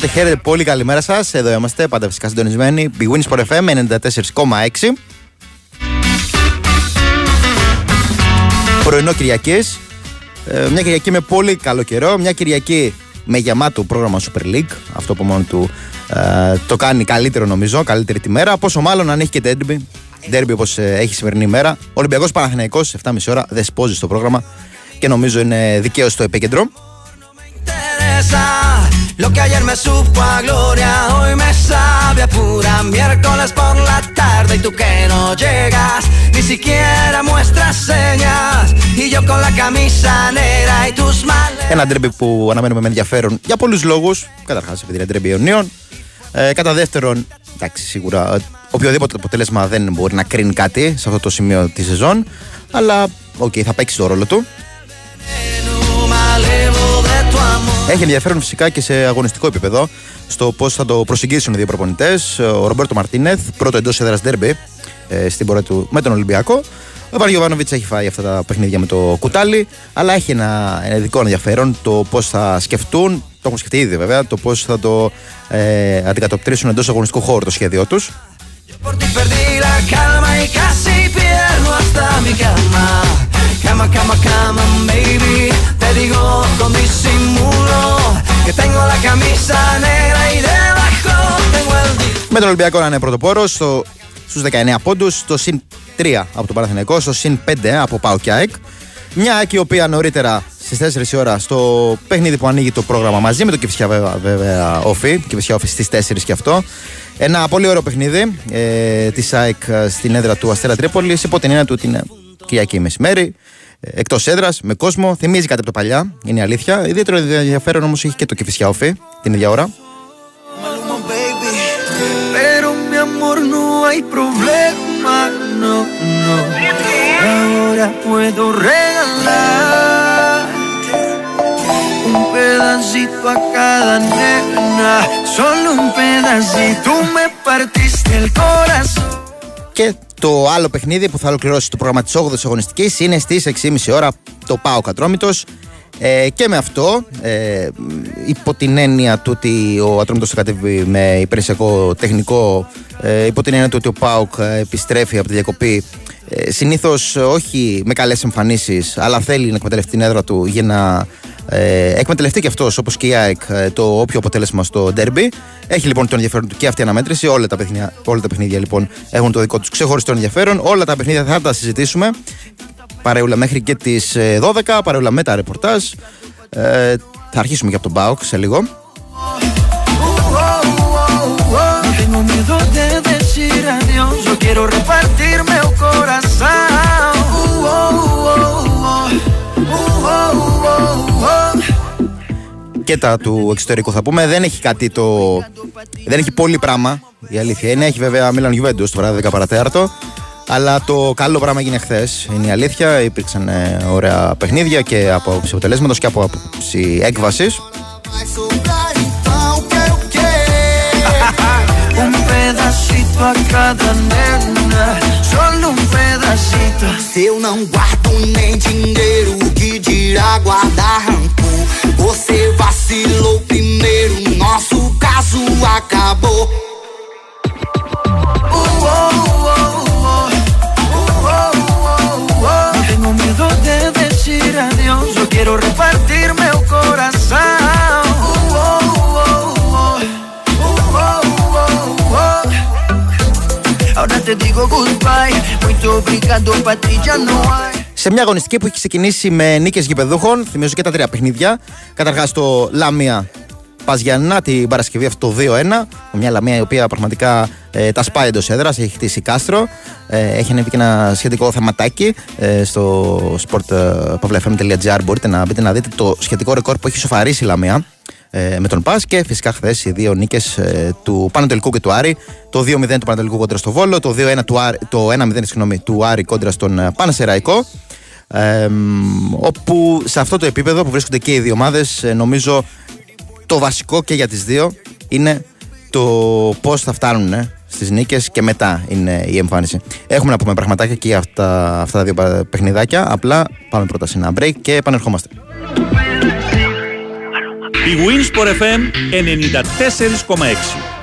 Χαίρετε, χαίρετε πολύ. Καλημέρα σας. Εδώ είμαστε πάντα φυσικά συντονισμένοι. Big Wins for FM 94,6. Πρωινό Κυριακής. μια Κυριακή με πολύ καλό καιρό. Μια Κυριακή με γεμάτο πρόγραμμα Super League. Αυτό που μόνο του ε, το κάνει καλύτερο νομίζω, καλύτερη τη μέρα. Πόσο μάλλον αν έχει και derby. Derby όπως έχει σημερινή ημέρα. Ολυμπιακός Παναθηναϊκός 7,5 ώρα δεσπόζεις στο πρόγραμμα και νομίζω είναι δικαίως στο επίκεντρο. Interesa Lo que ayer me supo a gloria Hoy me sabe a pura Miércoles por la tarde Y tú que no llegas Ni siquiera muestras señas Y yo con la camisa negra Y tus males Ένα ντρέμπι που αναμένουμε με ενδιαφέρον για πολλούς λόγους. Καταρχάς, επειδή είναι ντρέμπι Ιωνίων. Ε, κατά δεύτερον, εντάξει, σίγουρα ε, οποιοδήποτε αποτέλεσμα δεν μπορεί να κρίνει κάτι σε αυτό το σημείο της σεζόν. Αλλά, οκ, θα παίξει το ρόλο του. Έχει ενδιαφέρον φυσικά και σε αγωνιστικό επίπεδο στο πώς θα το προσεγγίσουν οι δύο προπονητές. Ο Ρομπέρτο Μαρτίνεθ, πρώτο εντός έδρας ντέρμπι ε, στην πορεία του με τον Ολυμπιακό. Ο Ιβάν Γιοβάνοβιτς έχει φάει αυτά τα παιχνίδια με το κουτάλι, αλλά έχει ένα, ένα ειδικό ενδιαφέρον το πώς θα σκεφτούν, το έχουν σκεφτεί ήδη βέβαια, το πώς θα το ε, αντικατοπτρίσουν εντός αγωνιστικού χώρου το σχέδιό τους. Yo por ti perdí la calma y casi pierdo hasta mi cama. Cama, cama, cama, baby. Te digo con disimulo que tengo la camisa negra y debajo tengo el di- Με τον Ολυμπιακό να είναι πρωτοπόρο στους 19 πόντους, στο συν 3 από τον Παναθηναϊκό, στο συν 5 από Πάο και ΑΕΚ. Μια ΑΕΚ η οποία νωρίτερα στις 4 η ώρα στο παιχνίδι που ανοίγει το πρόγραμμα μαζί με το Κυφσιά βέβαια, βέβαια όφη. Κυφσιά όφη στις 4 και αυτό. Ένα πολύ ωραίο παιχνίδι ε, της ΑΕΚ στην έδρα του Αστέρα Τρίπολης υπό την έννοια του ότι είναι Κυριακή μεσημέρι. Εκτός έδρας, με κόσμο, θυμίζει κάτι από το παλιά, είναι η αλήθεια. Ιδιαίτερο ενδιαφέρον όμως έχει και το Κυφσιά όφη την ίδια ώρα. Maluma, baby. Pero mi amor no hay problema, no, no. Ahora puedo regalar un pedacito a cada nena, solo un pedacito. Me partiste el corazón. Και το άλλο παιχνίδι που θα ολοκληρώσει το πρόγραμμα της 8η αγωνιστικής είναι στις 6.30 ώρα το ΠΑΟ Κατρόμητος. Ε, και με αυτό, ε, υπό την έννοια του ότι ο Ατρόμητος θα κατέβει με υπηρεσιακό τεχνικό, ε, υπό την έννοια του ότι ο ΠΑΟΚ ε, επιστρέφει από τη διακοπή, ε, συνήθως όχι με καλές εμφανίσεις, αλλά θέλει να εκμεταλλευτεί την έδρα του για να ε, εκμεταλλευτεί και αυτό, όπω και η ΑΕΚ, ε, το όποιο αποτέλεσμα στο ντέρμπι. Έχει λοιπόν το ενδιαφέρον του και αυτή η αναμέτρηση. Όλα τα παιχνίδια, όλα τα παιχνίδια λοιπόν έχουν το δικό του ξεχωριστό ενδιαφέρον. Όλα τα παιχνίδια θα τα συζητήσουμε. Παρεούλα μέχρι και τι 12, παρεούλα με τα ρεπορτάζ. Ε, θα αρχίσουμε και από τον Μπάουκ σε λίγο. No tengo miedo de decir adiós. Yo quiero repartirme el corazón. Και τα του εξωτερικού θα πούμε. Δεν έχει κάτι το. Δεν έχει πολύ πράγμα. Η αλήθεια είναι. Έχει βέβαια Μίλαν Γιουβέντου το βράδυ 10 παρατέταρτο. Αλλά το καλό πράγμα έγινε χθες. Είναι η αλήθεια. Υπήρξαν ε, ωραία παιχνίδια και από άποψη αποτελέσματος και από άποψη έκβασης. agita. Se eu não guardo nem dinheiro, o que dirá guardar rancor? Você vacilou primeiro, nosso caso acabou. Não tenho medo de decir adiós, só quiero repartir meu coração. Oh, te digo goodbye. Muito obrigado, pra ti já não há. Σε μια αγωνιστική που έχει ξεκινήσει με νίκες γηπεδούχων, θυμίζω και τα τρία παιχνίδια. Καταρχάς το Λάμια Παζιανά την Παρασκευή αυτό το 2-1. Μια Λαμία η οποία πραγματικά ε, τα σπάει εντός έδρας, έχει χτίσει κάστρο. Ε, έχει ανέβει και ένα σχετικό θεματάκι ε, στο sport.pavlefm.gr. Μπορείτε να μπείτε να δείτε το σχετικό ρεκόρ που έχει σοφαρίσει η Λαμία ε, με τον Πας και φυσικά χθες οι δύο νίκες ε, του Πανατολικού και του Άρη. Το 2-0 του Πανατολικού κόντρα στο Βόλο, το 2-1 του Άρη, το 1-0 συγγνώμη, του Άρη κόντρα στον ε, Πανασεραϊκό. Ε, όπου σε αυτό το επίπεδο που βρίσκονται και οι δύο ομάδες, νομίζω το βασικό και για τις δύο είναι το πώς θα φτάνουν ε, στις νίκες και μετά είναι η εμφάνιση. Έχουμε να πούμε πραγματάκια και για αυτά, αυτά τα δύο παιχνιδάκια. Απλά πάμε πρώτα σε ένα break και επανερχόμαστε. Η Winsport FM 94,6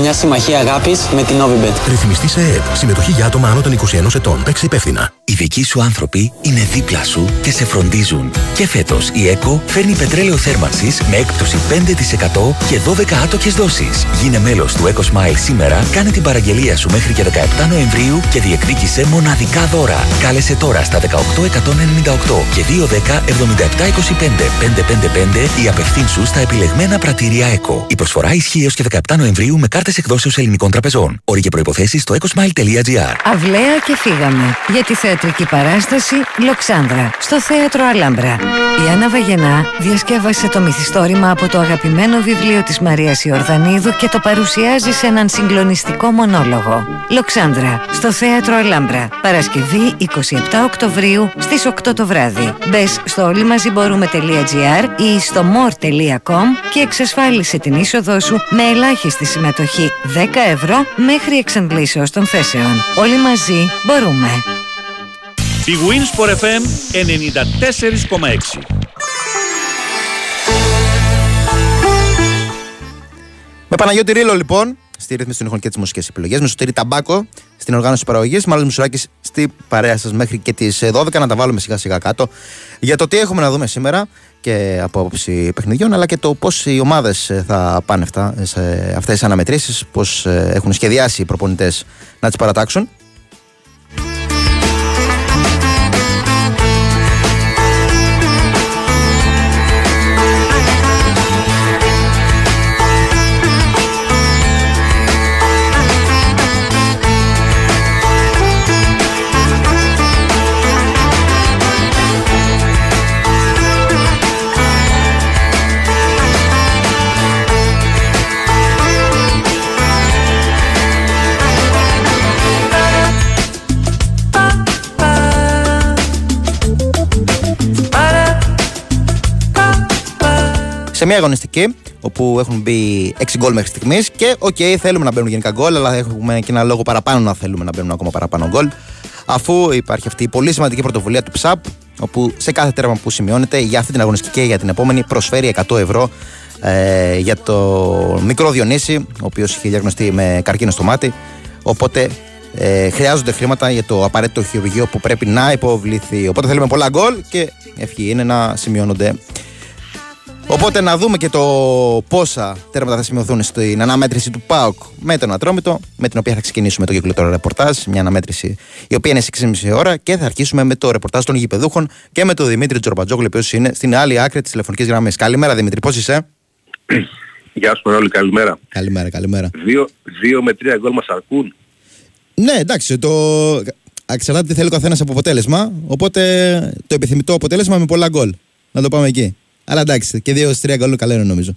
μια συμμαχία αγάπης με την Novibet. Ρυθμιστή σε ΕΕΠ. Συμμετοχή για άτομα άνω των 21 ετών. Παίξε υπεύθυνα. Οι δικοί σου άνθρωποι είναι δίπλα σου και σε φροντίζουν. Και φέτος η ΕΚΟ φέρνει πετρέλαιο θέρμανσης με έκπτωση 5% και 12 άτοκες δόσεις. Γίνε μέλος του Eco Smile σήμερα, κάνε την παραγγελία σου μέχρι και 17 Νοεμβρίου και διεκδίκησε μοναδικά δώρα. Κάλεσε τώρα στα 18198 και 210 7725 555 ή απευθύνσου στα επιλεγμένα πρατήρια ΕΚΟ. Η προσφορά ισχύει έω και 17 Νοεμβρίου με κάρτες εκδόσεως ελληνικών τραπεζών. Όροι και προποθέσει στο ecosmile.gr. Αυλαία και φύγαμε για τη θεατρική παράσταση Λοξάνδρα στο θέατρο Αλάμπρα. Η Άννα Βαγενά διασκεύασε το μυθιστόρημα από το αγαπημένο βιβλίο της Μαρίας Ιορδανίδου και το παρουσιάζει σε έναν συγκλονιστικό μονόλογο. Λοξάνδρα στο θέατρο Αλάμπρα. Παρασκευή 27 Οκτωβρίου στις 8 το βράδυ. Μπες στο όλοιμαζιμπορούμε.gr ή στο more.com και εξασφάλισε την είσοδό σου με ελάχιστη συμμετοχή 10 ευρώ μέχρι εξαντλήσεως των θέσεων. Όλοι μαζί μπορούμε. Η Winsport FM 94,6 Με Παναγιώτη Ρίλο λοιπόν, στη ρύθμιση των ήχων και τις μουσικές επιλογές. Με Σωτήρη Ταμπάκο στην οργάνωση παραγωγής. Μάλλον Μισουράκη στη παρέα σας μέχρι και τις 12 να τα βάλουμε σιγά σιγά κάτω για το τι έχουμε να δούμε σήμερα και από άποψη παιχνιδιών, αλλά και το πώς οι ομάδες θα πάνε αυτά, σε αυτές τις αναμετρήσεις, πώς έχουν σχεδιάσει οι προπονητές να τις παρατάξουν. Μια αγωνιστική όπου έχουν μπει 6 γκολ μέχρι στιγμής και OK, okay, θέλουμε να μπαίνουν γενικά γκολ, αλλά έχουμε και ένα λόγο παραπάνω να θέλουμε να μπαίνουν ακόμα παραπάνω γκολ. Αφού υπάρχει αυτή η πολύ σημαντική πρωτοβουλία του ΠΣΑΠ, όπου σε κάθε τέρμα που σημειώνεται για αυτή την αγωνιστική και για την επόμενη προσφέρει 100 ευρώ ε, για το μικρό Διονύση, ο οποίος είχε διαγνωστεί με καρκίνο στο μάτι. Οπότε ε, χρειάζονται χρήματα για το απαραίτητο χειρουργείο που πρέπει να υποβληθεί. Οπότε θέλουμε πολλά γκολ και ευχή είναι να σημειώνονται Οπότε να δούμε και το πόσα τέρματα θα σημειωθούν στην αναμέτρηση του ΠΑΟΚ με τον Ατρόμητο, με την οποία θα ξεκινήσουμε το κυκλοτερό ρεπορτάζ. Μια αναμέτρηση η οποία είναι σε 6,5 ώρα και θα αρχίσουμε με το ρεπορτάζ των γηπεδούχων και με τον Δημήτρη Τζορμπατζόγλου, ο οποίος είναι στην άλλη άκρη της τηλεφωνικής γραμμής. Καλημέρα Δημήτρη, πώς είσαι; Γεια σου όλοι, καλημέρα. Καλημέρα, καλημέρα. Δύο, δύο με τρία γκολ μας αρκούν. Ναι, εντάξει, το. Εξαρτάται τι θέλει ο καθένας από αποτέλεσμα. Οπότε το επιθυμητό αποτέλεσμα με πολλά γκολ. Να το πάμε εκεί. Αλλά εντάξει, και δύο τρία γκολ καλό είναι νομίζω.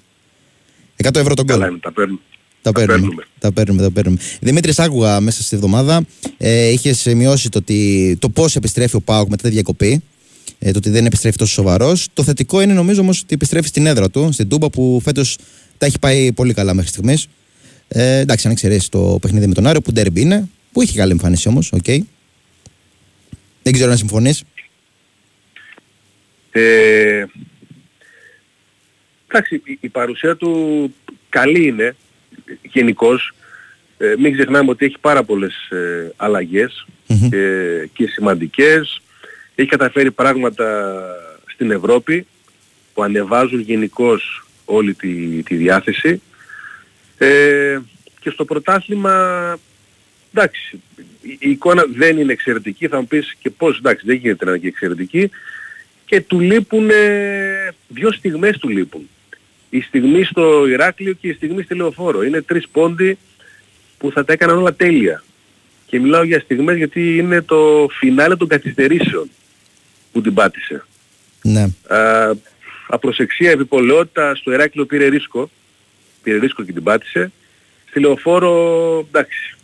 100 ευρώ το γκολ. Καλά είναι, τα παίρνουμε. Τα παίρνουμε. Τα παίρνουμε, τα παίρνουμε. Δημήτρης, άκουγα μέσα στη εβδομάδα, ε, είχες σημειώσει το, το πώς επιστρέφει ο ΠΑΟΚ μετά τη διακοπή. Ε, το ότι δεν επιστρέφει τόσο σοβαρός. Το θετικό είναι νομίζω όμως ότι επιστρέφει στην έδρα του, στην Τούμπα που φέτος τα έχει πάει πολύ καλά μέχρι στιγμής. Ε, εντάξει, αν εξαιρέσεις το παιχνίδι με τον Άρη που ντέρμπι είναι, Που είχε καλή εμφάνιση όμως, οκ. Δεν ξέρω αν συμφωνείς. Ε, εντάξει, η, η παρουσία του καλή είναι γενικώς. Ε, μην ξεχνάμε ότι έχει πάρα πολλές ε, αλλαγές και, και σημαντικές. Έχει καταφέρει πράγματα στην Ευρώπη που ανεβάζουν γενικώς όλη τη, τη διάθεση. Ε, και στο πρωτάθλημα, εντάξει, η, η εικόνα δεν είναι εξαιρετική. Θα μου πεις και πώς, εντάξει, δεν γίνεται να είναι και εξαιρετική. Και του λείπουν, ε, δύο στιγμές του λείπουν. Η στιγμή στο Ηράκλειο και η στιγμή στη Λεωφόρο. Είναι τρεις πόντι που θα τα έκαναν όλα τέλεια. Και μιλάω για στιγμές γιατί είναι το φινάλε των καθυστερήσεων που την πάτησε. Ναι. Α, απροσεξία, επιπολαιότητα στο Ηράκλειο πήρε ρίσκο. Πήρε ρίσκο και την πάτησε. Στη Λεωφόρο, εντάξει.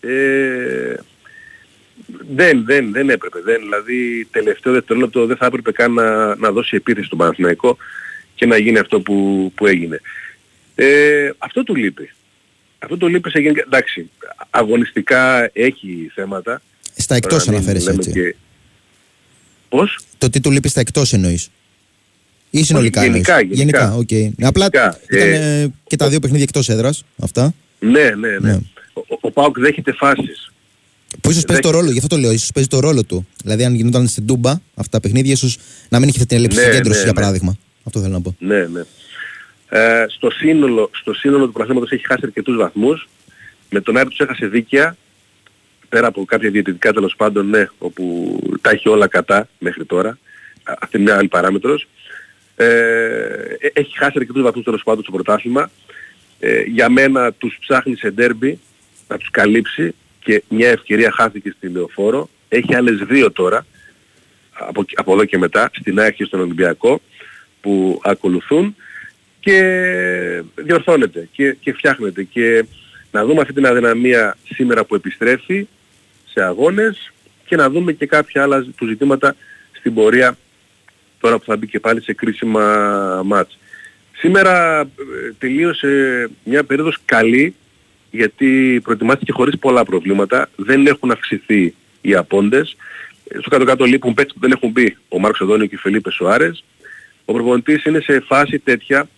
Ε, δεν, δεν, δεν έπρεπε. Δεν, δηλαδή τελευταίο δευτερόλεπτο δεν θα έπρεπε καν να, να δώσει επίθεση στον Παναθηναϊκό και να γίνει αυτό που, που έγινε. Ε, αυτό του λείπει. Αυτό του λείπει σε γενικά. Εντάξει, αγωνιστικά έχει θέματα. Στα εκτός Τώρα, μην αναφέρεσαι λέμε έτσι. και- Πώς; Το τι του λείπει στα εκτός εννοείς; Ή συνολικά γενικά, εννοείς. γενικά. οκ. Απλά Γενικά, ήταν ε, ε, και τα δύο παιχνίδια εκτός έδρας, αυτά. Ναι, ναι, ναι. Ναι. Ο, ο, ο ΠΑΟΚ δέχεται φάσεις. Που ίσως παίζει το δέχεται. ρόλο, γι' αυτό το λέω, ίσως παίζει το ρόλο του. Δηλαδή αν γινόταν στην Τούμπα αυτά τα παιχνίδια, ίσως να μην είχε την έλλειψη Ναι, συγκέντρωσης, ναι, για ναι. παράδειγμα. Αυτό θέλω να πω. Ναι, ναι. Ε, στο, σύνολο, στο σύνολο του πρωταθλήματος έχει χάσει αρκετούς βαθμούς. Με τον Άρη τους έχασε δίκαια. Πέρα από κάποια διαιτητικά τέλος πάντων, ναι, όπου τα έχει όλα κατά μέχρι τώρα. Α, Αυτή είναι μια άλλη παράμετρος. Ε, ε, έχει χάσει αρκετούς βαθμούς τέλος πάντων στο πρωτάθλημα. Ε, για μένα τους ψάχνει σε ντέρμπι να τους καλύψει και μια ευκαιρία χάθηκε στη Λεωφόρο. Έχει άλλες δύο τώρα από, από εδώ και μετά στην ΑΕΚ και στον Ολυμπιακό που ακολουθούν και διορθώνεται και, και φτιάχνεται και να δούμε αυτή την αδυναμία σήμερα που επιστρέφει σε αγώνες και να δούμε και κάποια άλλα του ζητήματα στην πορεία τώρα που θα μπει και πάλι σε κρίσιμα μάτς. Σήμερα ε, τελείωσε μια περίοδος καλή γιατί προετοιμάστηκε χωρίς πολλά προβλήματα. Δεν έχουν αυξηθεί οι απόντες. Ε, Στο κάτω-κάτω λείπουν παίκτες που δεν έχουν μπει. Ο Μάρκος Αντώνιο και ο Φελίπε Σοάρες. Ο προπονητής είναι σε φάση τέτοια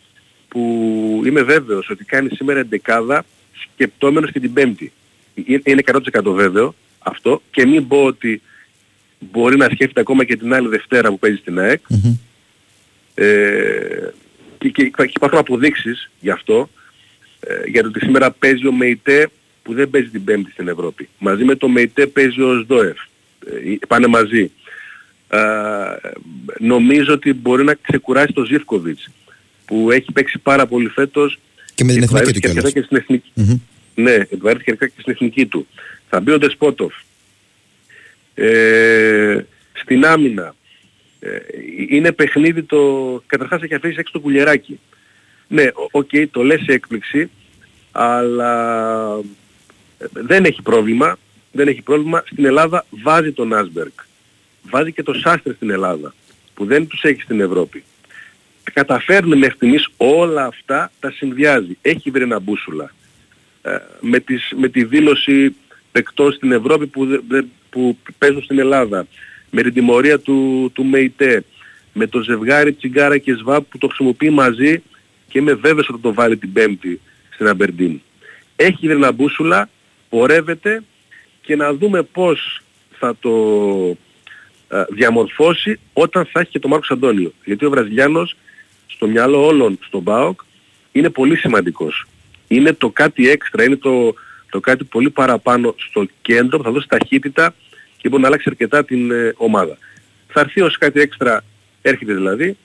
που είμαι βέβαιος ότι κάνει σήμερα εντεκάδα σκεπτόμενος και την Πέμπτη. Ε- Είναι 100% βέβαιο αυτό και μην πω ότι μπορεί να σκέφτεται ακόμα και την άλλη Δευτέρα που παίζει στην ΑΕΚ. Ε, και, και, και υπάρχουν αποδείξεις γι' αυτό ε, για το ότι σήμερα παίζει ο ΜΕΙΤΕ που δεν παίζει την Πέμπτη στην Ευρώπη. Μαζί με το ΜΕΙΤΕ παίζει ο ΣΔΟΕΦ. Ε, πάνε μαζί. Ε, νομίζω ότι μπορεί να ξεκουράσει το Ζίβκοβιτς που έχει παίξει πάρα πολύ φέτος Και με την εθνική του επιβαρύνθηκε κιόλας. αρκετά και στην εθνική. Μμμ. Ναι, επιβαρύνθηκε αρκετά και στην εθνική του. Θα μπει ο Ντεσπότοφ. Ε, στην άμυνα. Ε, είναι παιχνίδι το... Καταρχάς έχει αφήσει έξω το Κουλιεράκη. Ναι, ο- οκ, το λες σε έκπληξη, αλλά ε, δεν έχει πρόβλημα. Δεν έχει πρόβλημα. Στην Ελλάδα βάζει τον Άσμπεργκ. Βάζει και το Σάστρε στην Ελλάδα, που δεν τους έχει στην Ευρώπη. Καταφέρνει μέχρι στιγμής όλα αυτά τα συνδυάζει. Έχει βρει ένα μπούσουλα. Ε, με, τις, με τη δήλωση παικτών στην Ευρώπη που, δεν- δεν- που παίζουν στην Ελλάδα. Με την τιμωρία του, του ΜΕΙΤΕ. Με το ζευγάρι Τσιγκάρα και Σβάπ που το χρησιμοποιεί μαζί και είμαι βέβαιος ότι το βάλει την Πέμπτη στην Αμπερντίν. Έχει βρει ένα μπούσουλα, πορεύεται και να δούμε πώς θα το ε, διαμορφώσει όταν θα έχει και τον Μάρκος Αντώνιο. Γιατί ο Βραζιλιάνος στο μυαλό όλων στον ΠΑΟΚ είναι πολύ σημαντικός. Είναι το κάτι έξτρα, είναι το, το κάτι πολύ παραπάνω στο κέντρο που θα δώσει ταχύτητα και μπορεί να αλλάξει αρκετά την ε, ομάδα. Θα έρθει ως κάτι έξτρα, έρχεται δηλαδή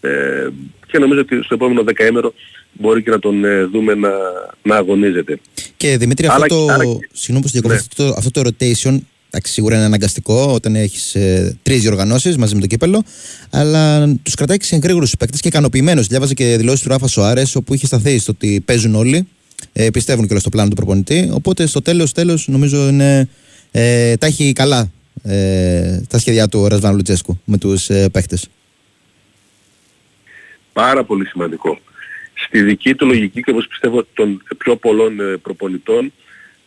ε, και νομίζω ότι στο επόμενο δεκαήμερο μπορεί και να τον ε, δούμε να, να αγωνίζεται. Και Δημήτρη, αυτό Άρα- το, άρα και- συγγνώμη που σε διακόπτω, Ναι. αυτό, το, αυτό το rotation εντάξει, σίγουρα είναι αναγκαστικό όταν έχεις ε, τρεις διοργανώσεις μαζί με το κύπελο. Αλλά τους κρατάει και σε γρήγορου παίκτες και ικανοποιημένους. Διάβαζε και δηλώσεις του Ράφα Σοάρες, όπου είχε σταθεί στο ότι παίζουν όλοι. Ε, πιστεύουν και στο πλάνο του προπονητή. Οπότε στο τέλος, τέλος, νομίζω είναι, ε, τα έχει καλά ε, τα σχέδιά του ο Ρασβάν Λουτσέσκου με τους ε, παίκτες. Πάρα πολύ σημαντικό. Στη δική του λογική και όπως πιστεύω των πιο πολλών ε, προπονητών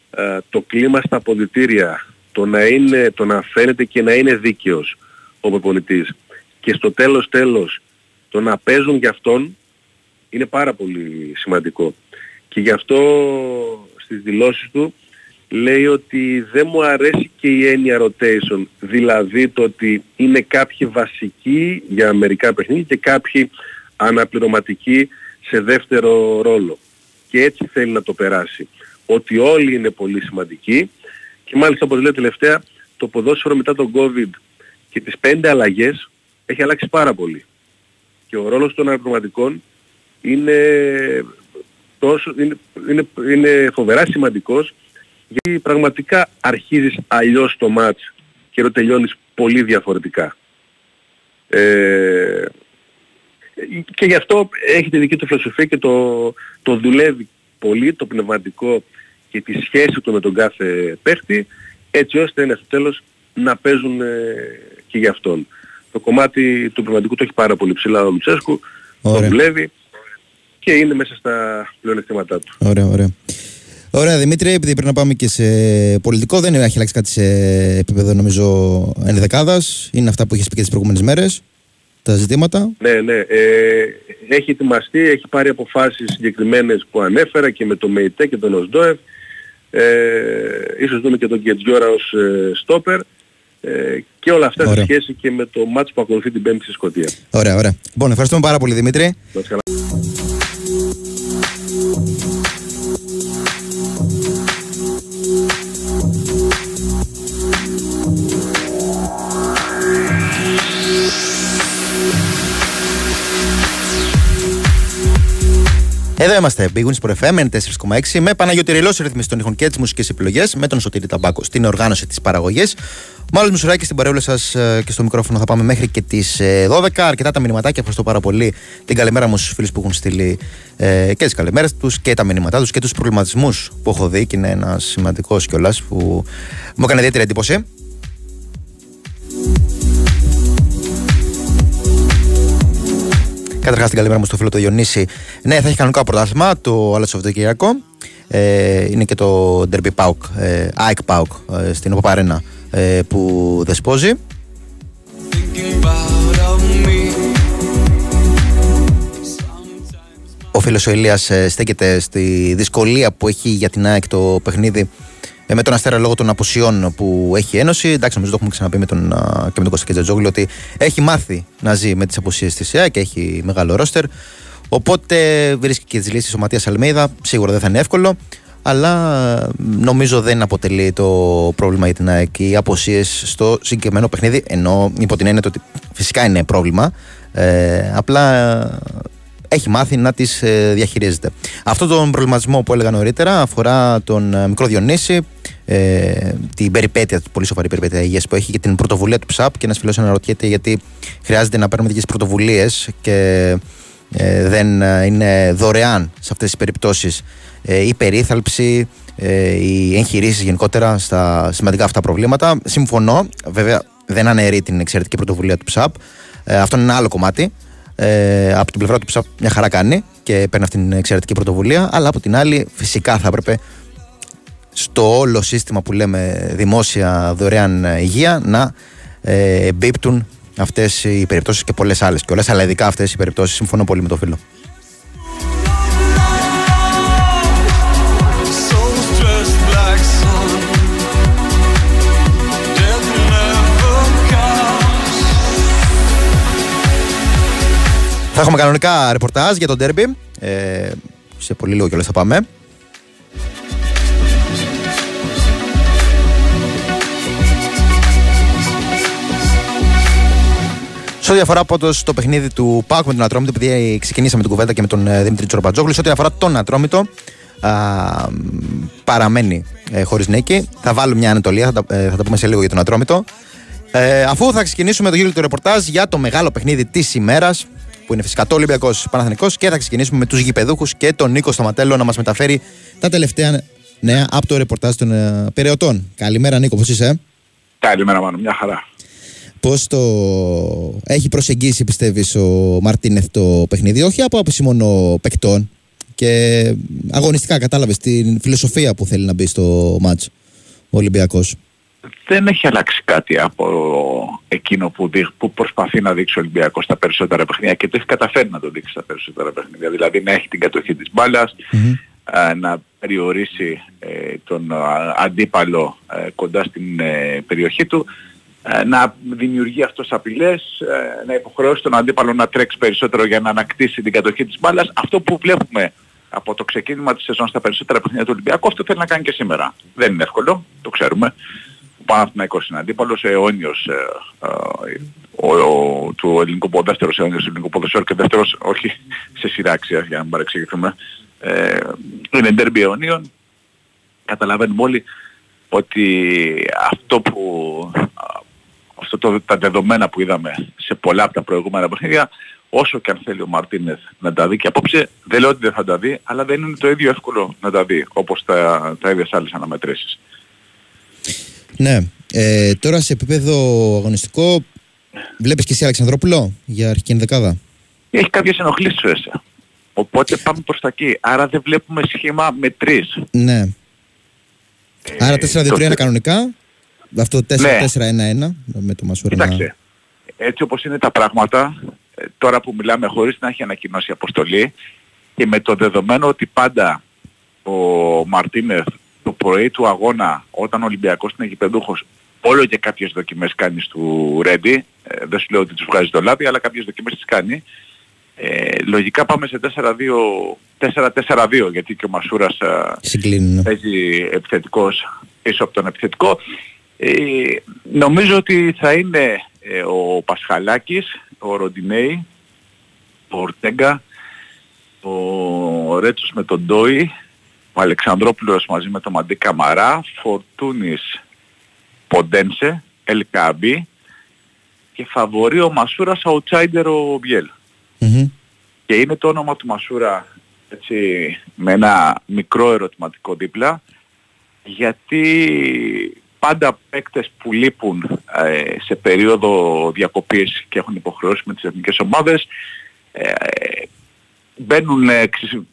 ε, το κλίμα στα αποδητήρια, το να, είναι, το να φαίνεται και να είναι δίκαιος ο προπονητής και στο τέλος τέλος το να παίζουν για αυτόν είναι πάρα πολύ σημαντικό. Και γι' αυτό στις δηλώσεις του λέει ότι δεν μου αρέσει και η έννοια rotation, δηλαδή το ότι είναι κάποιοι βασικοί για μερικά παιχνίδια και κάποιοι αναπληρωματικοί σε δεύτερο ρόλο. Και έτσι θέλει να το περάσει. Ότι όλοι είναι πολύ σημαντικοί και μάλιστα όπως λέω τελευταία το ποδόσφαιρο μετά τον COVID και τις πέντε αλλαγές έχει αλλάξει πάρα πολύ. Και ο ρόλος των αναπληρωματικών είναι, τόσο, είναι, είναι, είναι φοβερά σημαντικός γιατί πραγματικά αρχίζεις αλλιώς το μάτς και το τελειώνεις πολύ διαφορετικά. Ε, και γι' αυτό έχει τη δική του φιλοσοφία και το, το δουλεύει πολύ το πνευματικό και τη σχέση του με τον κάθε παίχτη έτσι ώστε είναι στο τέλος να παίζουν ε, και για αυτόν. Το κομμάτι του πνευματικού το έχει πάρα πολύ ψηλά ο Λουτσέσκου, το δουλεύει και είναι μέσα στα πλεονεκτήματά του. Ωραία, ωραία. Ωραία, Δημήτρη, επειδή πρέπει να πάμε και σε πολιτικό, δεν έχει αλλάξει κάτι σε επίπεδο νομίζω ενδεκάδα. Είναι αυτά που έχεις πει και τις προηγούμενες μέρες, τα ζητήματα. Ναι, ναι. Ε, έχει ετοιμαστεί, έχει πάρει αποφάσεις συγκεκριμένες που ανέφερα και με το ΜΕΙΤΕ και τον ΟΣΔΟΕΒ. Ε, ίσως δούμε και τον Κετζιόρα ως ε, στόπερ ε, και όλα αυτά σε σχέση και με το μάτς που ακολουθεί την Πέμπτη στη Σκωτία. Ωραία, ωραία. Λοιπόν, ευχαριστούμε πάρα πολύ Δημήτρη. Εδώ είμαστε, Big Wins Pro FM 4,6 με Παναγιώτη Ρηλός ρυθμίσει των ήχων και τις μουσικές επιλογές, με τον Σωτήρη Ταμπάκο στην οργάνωση της παραγωγής. Μάλλον Μουσουράκη στην παρέουλα σας ε, και στο μικρόφωνο θα πάμε μέχρι και τις 12. Ε, Αρκετά τα μηνυματάκια. Ευχαριστώ πάρα πολύ την καλημέρα μου στους φίλους που έχουν στείλει ε, και τις καλημέρες τους και τα μηνύματά τους και τους προβληματισμούς που έχω δει. Και είναι ένας σημαντικός κιόλας που μου έκανε ιδιαίτερη εντύπωση. Καταρχάς την καλημέρα μου στο φίλο του Διονύση. Ναι, θα έχει κανονικό πρωτάθλημα το άλλο Σαββατοκύριακο. Ε, είναι και το Derby Pauk, ε, Ike Pauk ε, στην Οπαπαρένα ε, που δεσπόζει. Ο φίλος ο Ηλίας ε, στέκεται στη δυσκολία που έχει για την ΑΕΚ το παιχνίδι ε, με τον Αστέρα λόγω των απουσιών που έχει η Ένωση. Εντάξει, νομίζω το έχουμε ξαναπεί με τον, και με τον Κώστα Κετζατζόγλου ότι έχει μάθει να ζει με τις απουσίες της ΕΑ και έχει μεγάλο ρόστερ. Οπότε βρίσκει και τις λύσεις ο Ματίας Αλμέιδα. Σίγουρα δεν θα είναι εύκολο. Αλλά νομίζω δεν αποτελεί το πρόβλημα για την ΑΕΚ οι αποσίε στο συγκεκριμένο παιχνίδι. Ενώ υπό την έννοια ότι φυσικά είναι πρόβλημα. Ε, απλά έχει μάθει να τις ε, διαχειρίζεται. Αυτό τον προβληματισμό που έλεγα νωρίτερα αφορά τον ε, μικρό Διονύση, ε, την περιπέτεια, την πολύ σοβαρή περιπέτεια υγείας που έχει και την πρωτοβουλία του ΨΑΠ. Και ένας φίλος αναρωτιέται γιατί χρειάζεται να παίρνουμε τέτοιες πρωτοβουλίες και ε, δεν είναι δωρεάν σε αυτές τις περιπτώσεις η περίθαλψη, οι εγχειρήσεις γενικότερα στα σημαντικά αυτά προβλήματα. Συμφωνώ, βέβαια δεν αναιρεί την εξαιρετική πρωτοβουλία του ΨΑΠ. αυτό είναι ένα άλλο κομμάτι. Ε, από την πλευρά του που μια χαρά κάνει και παίρνει αυτή την εξαιρετική πρωτοβουλία, αλλά από την άλλη φυσικά θα έπρεπε στο όλο σύστημα που λέμε δημόσια δωρεάν υγεία να ε, εμπίπτουν αυτές οι περιπτώσεις και πολλές άλλες και όλες, αλλά ειδικά αυτές οι περιπτώσεις συμφωνώ πολύ με το φίλο. Έχουμε κανονικά ρεπορτάζ για τον Derby. Ε, σε πολύ λίγο κιόλας θα πάμε. Σε ό,τι αφορά πάντως το παιχνίδι του Πάκου με τον Ατρόμητο, επειδή ξεκινήσαμε την κουβέντα και με τον ε, Δημήτρη Τσορπατζόγλου, σε ό,τι αφορά τον Ατρόμητο, α, παραμένει ε, χωρίς νίκη. Θα βάλω μια ανατολία, θα τα, ε, θα τα πούμε σε λίγο για τον Ατρόμητο. Ε, αφού θα ξεκινήσουμε το γύρο του ρεπορτάζ για το μεγάλο παιχνίδι της ημέρας, που είναι φυσικά το Ολυμπιακός Παναθανικό. Και θα ξεκινήσουμε με τους γηπεδούχους και τον Νίκο Σταματέλο να μας μεταφέρει τα τελευταία νέα από το ρεπορτάζ των uh, Περαιωτών. Καλημέρα, Νίκο, πώς είσαι; Καλημέρα, Μάνο, μια χαρά. Πώς το έχει προσεγγίσει, πιστεύεις, ο Μαρτίνεθ το παιχνίδι, όχι από άποψη μόνο παικτών και Και αγωνιστικά κατάλαβες την φιλοσοφία που θέλει να μπει στο μάτς ο Ολυμπιακός; Δεν έχει αλλάξει κάτι από εκείνο που, δείχ- που προσπαθεί να δείξει ο Ολυμπιακός στα περισσότερα παιχνίδια και το έχει καταφέρει να το δείξει στα περισσότερα παιχνίδια. Δηλαδή να έχει την κατοχή της μπάλας, ε, να περιορίσει ε, τον ε, αντίπαλο ε, κοντά στην ε, περιοχή του, ε, να δημιουργεί αυτός απειλές, ε, να υποχρεώσει τον αντίπαλο να τρέξει περισσότερο για να ανακτήσει την κατοχή της μπάλας. Αυτό που βλέπουμε από το ξεκίνημα της σεζόν στα περισσότερα παιχνίδια του Ολυμπιακού, αυτό θέλει να κάνει και σήμερα. Δεν είναι εύκολο, το ξέρουμε. Ο Παναθηναϊκός είναι αντίπαλος, αιώνιος ε, ε, ο, ο, του ελληνικού ποδέστερου, αιώνιος του ελληνικού ποδοσφαίρου και δεύτερος, όχι σε σειρά αξίας για να μην παρεξηγηθούμε. Ε, είναι ντέρμπι αιωνίων. Καταλαβαίνουμε όλοι ότι αυτό που α, αυτό το, τα δεδομένα που είδαμε σε πολλά από τα προηγούμενα παιχνίδια όσο και αν θέλει ο Μαρτίνεθ να τα δει και απόψε δεν λέω ότι δεν θα τα δει αλλά δεν είναι το ίδιο εύκολο να τα δει όπως τα, τα ίδια σε άλλες αναμετρήσεις. Ναι. Ε, τώρα σε επίπεδο αγωνιστικό, βλέπεις και εσύ Αλεξανδρόπουλο για αρχική ενδεκάδα; Έχει κάποιες ενοχλήσεις ο ΕΣΕ. Οπότε πάμε προς τα εκεί. Άρα δεν βλέπουμε σχήμα με τρεις. Ναι. Άρα 4-2-3 το- είναι κανονικά. Αυτό 4-4-1-1 με το Μασούρα. να- Κοίταξε, έτσι όπως είναι τα πράγματα, ε, τώρα που μιλάμε χωρίς να έχει ανακοινώσει αποστολή και με το δεδομένο ότι πάντα ο Μαρτίνεθ το πρωί του αγώνα όταν ο Ολυμπιακός είναι γηπεδούχος όλο και κάποιες δοκιμές κάνει του Ρέντι, ε, δεν σου λέω ότι τους βγάζει το λάδι αλλά κάποιες δοκιμές τις κάνει. Ε, λογικά πάμε σε 4-2, 4-4-2 γιατί και ο Μασούρας ε, Συγκλίνουν. ναι. παίζει επιθετικός πίσω από τον επιθετικό. Ε, νομίζω ότι θα είναι ε, ο Πασχαλάκης, ο Ροντινέη, ο Ορτέγκα, ο Ρέτσος με τον Ντόι, ο Αλεξανδρόπουλος μαζί με τον Μαντί Καμαρά, Φορτούνης Ποντένσε, Ελκάμπη και φαβορεί ο Μασούρας outsider ο Μπιέλ. Μμμ. Και είναι το όνομα του Μασούρα έτσι, με ένα μικρό ερωτηματικό δίπλα γιατί πάντα παίκτες που λείπουν ε, σε περίοδο διακοπής και έχουν υποχρεώσει με τις εθνικές ομάδες ε, μπαίνουν, ε, ξυ- μπε-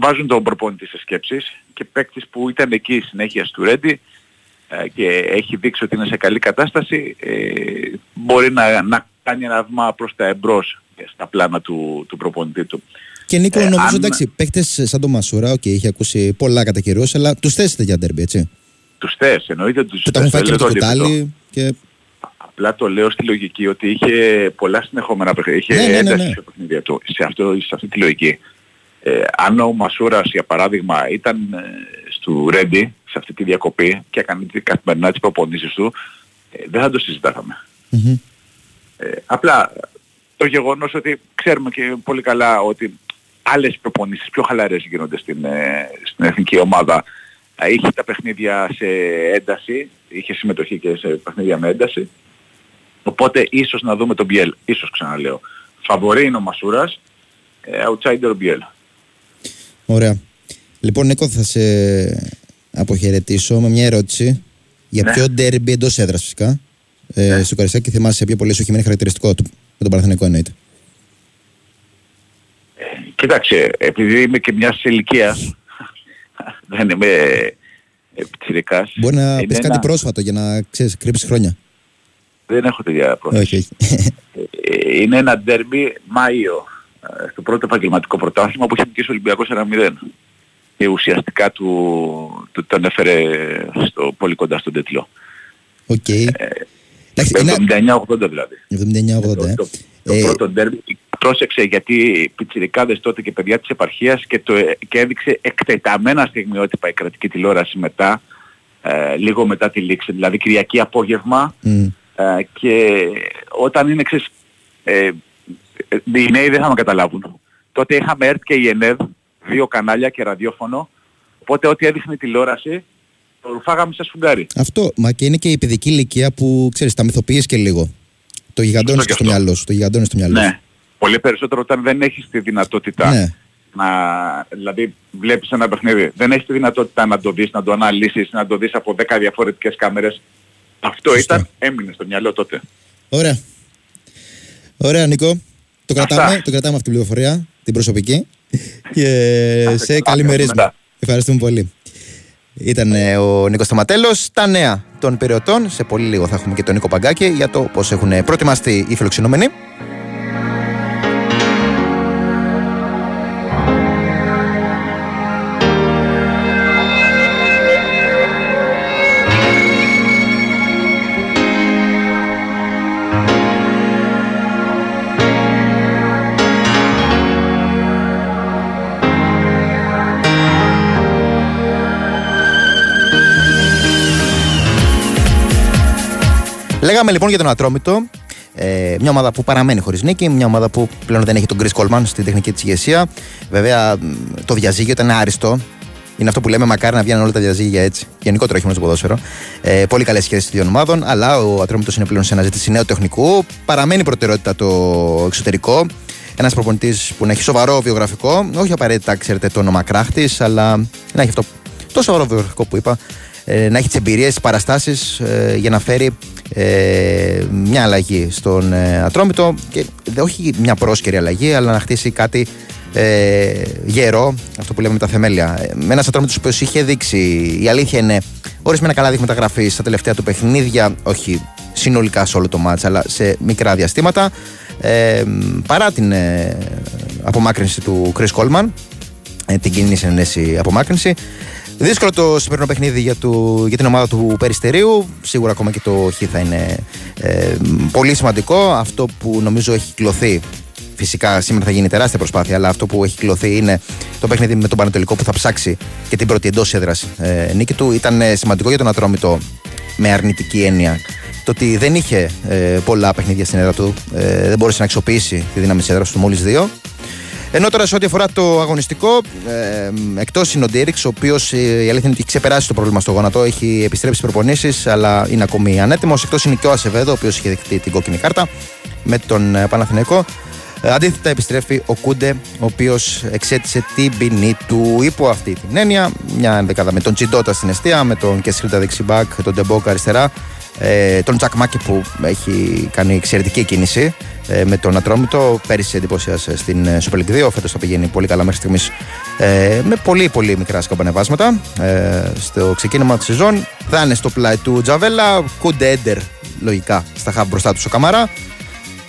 βάζουν τον προπονητή σε σκέψεις και παίκτης που ήταν εκεί συνέχεια του Ρέντη ε, και έχει δείξει ότι είναι σε καλή κατάσταση ε, μπορεί να, να κάνει ένα βήμα προς τα εμπρός στα πλάνα του, του προπονητή του. Και Νίκο, Ε, νομίζω αν- εντάξει, παίχτες σαν τον Μασούρα, οκ, έχει ακούσει πολλά κατά καιρούς, αλλά τους θες σε τέτοια ντέρμπι, έτσι; Τους θες, εννοείται τους Που τα έχουν θες, φάει και με δεν το λέω το αντίθετο. κουτάλι. Και... Απλά το λέω στη λογική ότι είχε πολλά συνεχόμενα παιχνίδια. Είχε Ναι, ναι, ναι, ένταση ναι. σε παιχνίδια του. Σε, αυτό, σε αυτή τη λογική. Ε, αν ο Μασούρας για παράδειγμα ήταν ε, στο Ρέντι σε αυτή τη διακοπή και έκανε την καθημερινά τις προπονήσεις του ε, δεν θα το συζητάγαμε. Μμμ. Ε, απλά το γεγονός ότι ξέρουμε και πολύ καλά ότι άλλες προπονήσεις πιο χαλαρές γίνονται στην, ε, στην εθνική ομάδα. Ε, Είχε τα παιχνίδια σε ένταση, είχε συμμετοχή και σε παιχνίδια με ένταση. Οπότε ίσως να δούμε τον Μπιέλ, ίσως ξαναλέω. Φαβορεί είναι ο Μασούρας, ε, outsider ο Μπιέλ. Ωραία. Λοιπόν, Νίκο, θα σε αποχαιρετήσω με μια ερώτηση για Ναι. ποιο ντέρμπι εντός έδρας φυσικά. Ε, Στο Καριστάκι θυμάσαι ποιο πολύ σου έχει μείνει χαρακτηριστικό του. Με τον Παναθηναϊκό εννοείται. Κοίταξε, επειδή είμαι και μιας ηλικίας, δεν είμαι ε, πιτσιρικάς, Μπορεί να είναι πεις κάτι ένα- πρόσφατο για να ξέρεις, κρύψεις χρόνια. δεν έχω τέτοια πρόθεση. όχι, όχι. Ε, είναι ένα ντέρμπι Μάιο ε, στο πρώτο επαγγελματικό πρωτάθλημα που είχε νικήσει ο Ολυμπιακός 1-0 και ουσιαστικά του, του τον έφερε στο, πολύ κοντά στον τέτοιο. Οκ. Ε, Εντάξει, είναι 79-80 δηλαδή. 79-80. ε. Το, το Ε, πρώτο ντέρμπι πρόσεξε γιατί πιτσιρικάδες τότε και παιδιά της επαρχίας και, το, και έδειξε εκτεταμένα στιγμιότυπα η κρατική τηλεόραση μετά, ε, λίγο μετά τη λήξη, δηλαδή Κυριακή απόγευμα μ. ε, και όταν είναι ξέρεις, ε, ε, οι νέοι δεν θα με καταλάβουν. Τότε είχαμε ΕΡΤ και η ΕΝΕΔ, δύο κανάλια και ραδιόφωνο, οπότε ό,τι έδειχνε η τηλεόραση το ρουφάγαμε σε σφουγγάρι. Αυτό. Μα και είναι και η παιδική ηλικία που ξέρεις, τα μυθοποιείς και λίγο. Το γιγαντώνεις Σωστό και και στο αυτό. μυαλό σου. Το γιγαντώνεις στο μυαλό σου. Ναι. Πολύ περισσότερο όταν δεν έχεις τη δυνατότητα Ναι. να, δηλαδή βλέπεις ένα παιχνίδι, δεν έχεις τη δυνατότητα να το δεις, να το αναλύσεις, να το δεις από 10 διαφορετικές κάμερες. Αυτό Σωστό. ήταν, έμεινε στο μυαλό τότε. Ωραία. Ωραία, Νίκο. Το Αυτά. κρατάμε, το κρατάμε αυτή την πληροφορία, την προσωπική. και σε καλημερίσμα. Ευχαριστούμε πολύ. Ήταν ε, ο Νίκος Σταματέλο. Τα νέα των περιοτών. Σε πολύ λίγο θα έχουμε και τον Νίκο Παγκάκη για το πώς έχουν προετοιμαστεί οι φιλοξενούμενοι. Λέγαμε λοιπόν για τον Ατρόμητο. Ε, μια ομάδα που παραμένει χωρίς νίκη, μια ομάδα που πλέον δεν έχει τον Chris Coleman στην τεχνική της ηγεσία. Βέβαια, το διαζύγιο ήταν άριστο. Είναι αυτό που λέμε, μακάρι να βγαίνουν όλα τα διαζύγια έτσι. Γενικότερα, όχι μόνο στο ποδόσφαιρο. Ε, πολύ καλές σχέσεις των δύο ομάδων, αλλά ο Ατρόμητος είναι πλέον σε αναζήτηση νέου τεχνικού. Παραμένει προτεραιότητα το εξωτερικό. Ένας προπονητής που να έχει σοβαρό βιογραφικό, όχι απαραίτητα, ξέρετε, το όνομα κράχτης, αλλά να έχει αυτό το σοβαρό βιογραφικό που είπα, ε, να έχει τις εμπειρίες, τις παραστάσεις ε, για να φέρει ε, μια αλλαγή στον ε, Ατρόμητο και όχι μια πρόσκαιρη αλλαγή αλλά να χτίσει κάτι ε, γερό, αυτό που λέμε με τα θεμέλια. Ε, με ένας Ατρόμητος που είχε δείξει, η αλήθεια είναι, ορισμένα καλά δείγματα γραφή στα τελευταία του παιχνίδια, όχι συνολικά σε όλο το μάτς αλλά σε μικρά διαστήματα. Ε, παρά την ε, απομάκρυνση του Chris Coleman, την κοινή συνενέση απομάκρυνση, Δύσκολο το σημερινό παιχνίδι για, του, για την ομάδα του Περιστερίου. Σίγουρα ακόμα και το Χ θα είναι ε, πολύ σημαντικό. Αυτό που νομίζω έχει κλωθεί Φυσικά σήμερα θα γίνει τεράστια προσπάθεια, αλλά αυτό που έχει κλωθεί είναι το παιχνίδι με τον Πανετολικό που θα ψάξει και την πρώτη εντός έδρας ε, νίκη του. Ήταν ε, σημαντικό για τον Ατρόμητο με αρνητική έννοια το ότι δεν είχε ε, πολλά παιχνίδια στην έδρα του. Ε, δεν μπόρεσε να αξιοποιήσει τη δύναμη της έδρας του μόλις δύο. Ενώ τώρα σε ό,τι αφορά το αγωνιστικό, ε, εκτός είναι ο Ντίριξ, ο οποίος ε, η αλήθεια είναι ότι έχει ξεπεράσει το πρόβλημα στο γόνατο, έχει επιστρέψει προπονήσεις, αλλά είναι ακόμη ανέτοιμος. Εκτός είναι και ο Ασεβέδο, ο οποίος είχε δεχτεί την κόκκινη κάρτα με τον ε, Παναθηναϊκό. Ε, αντίθετα, επιστρέφει ο Κούντε, ο οποίος εξέτησε την ποινή του υπό αυτή την έννοια. Μια ενδεκάδα με τον Τσιντότα στην αιστεία, με τον Κεσίλτα δεξιμπάκ, τον Ντεμπόκα αριστερά, ε, τον Τζακ Μάκη που έχει κάνει εξαιρετική κίνηση ε, με τον Ατρόμητο. Πέρυσι εντυπωσίασε στην ε, Super League 2. Φέτος θα πηγαίνει πολύ καλά μέχρι στιγμής ε, με πολύ πολύ μικρά σκαμπανεβάσματα ε, στο ξεκίνημα της σεζόν. Θα είναι στο πλάι του Τζαβέλα. Κούντε έντερ λογικά στα χάμπ μπροστά του ο Καμαρά.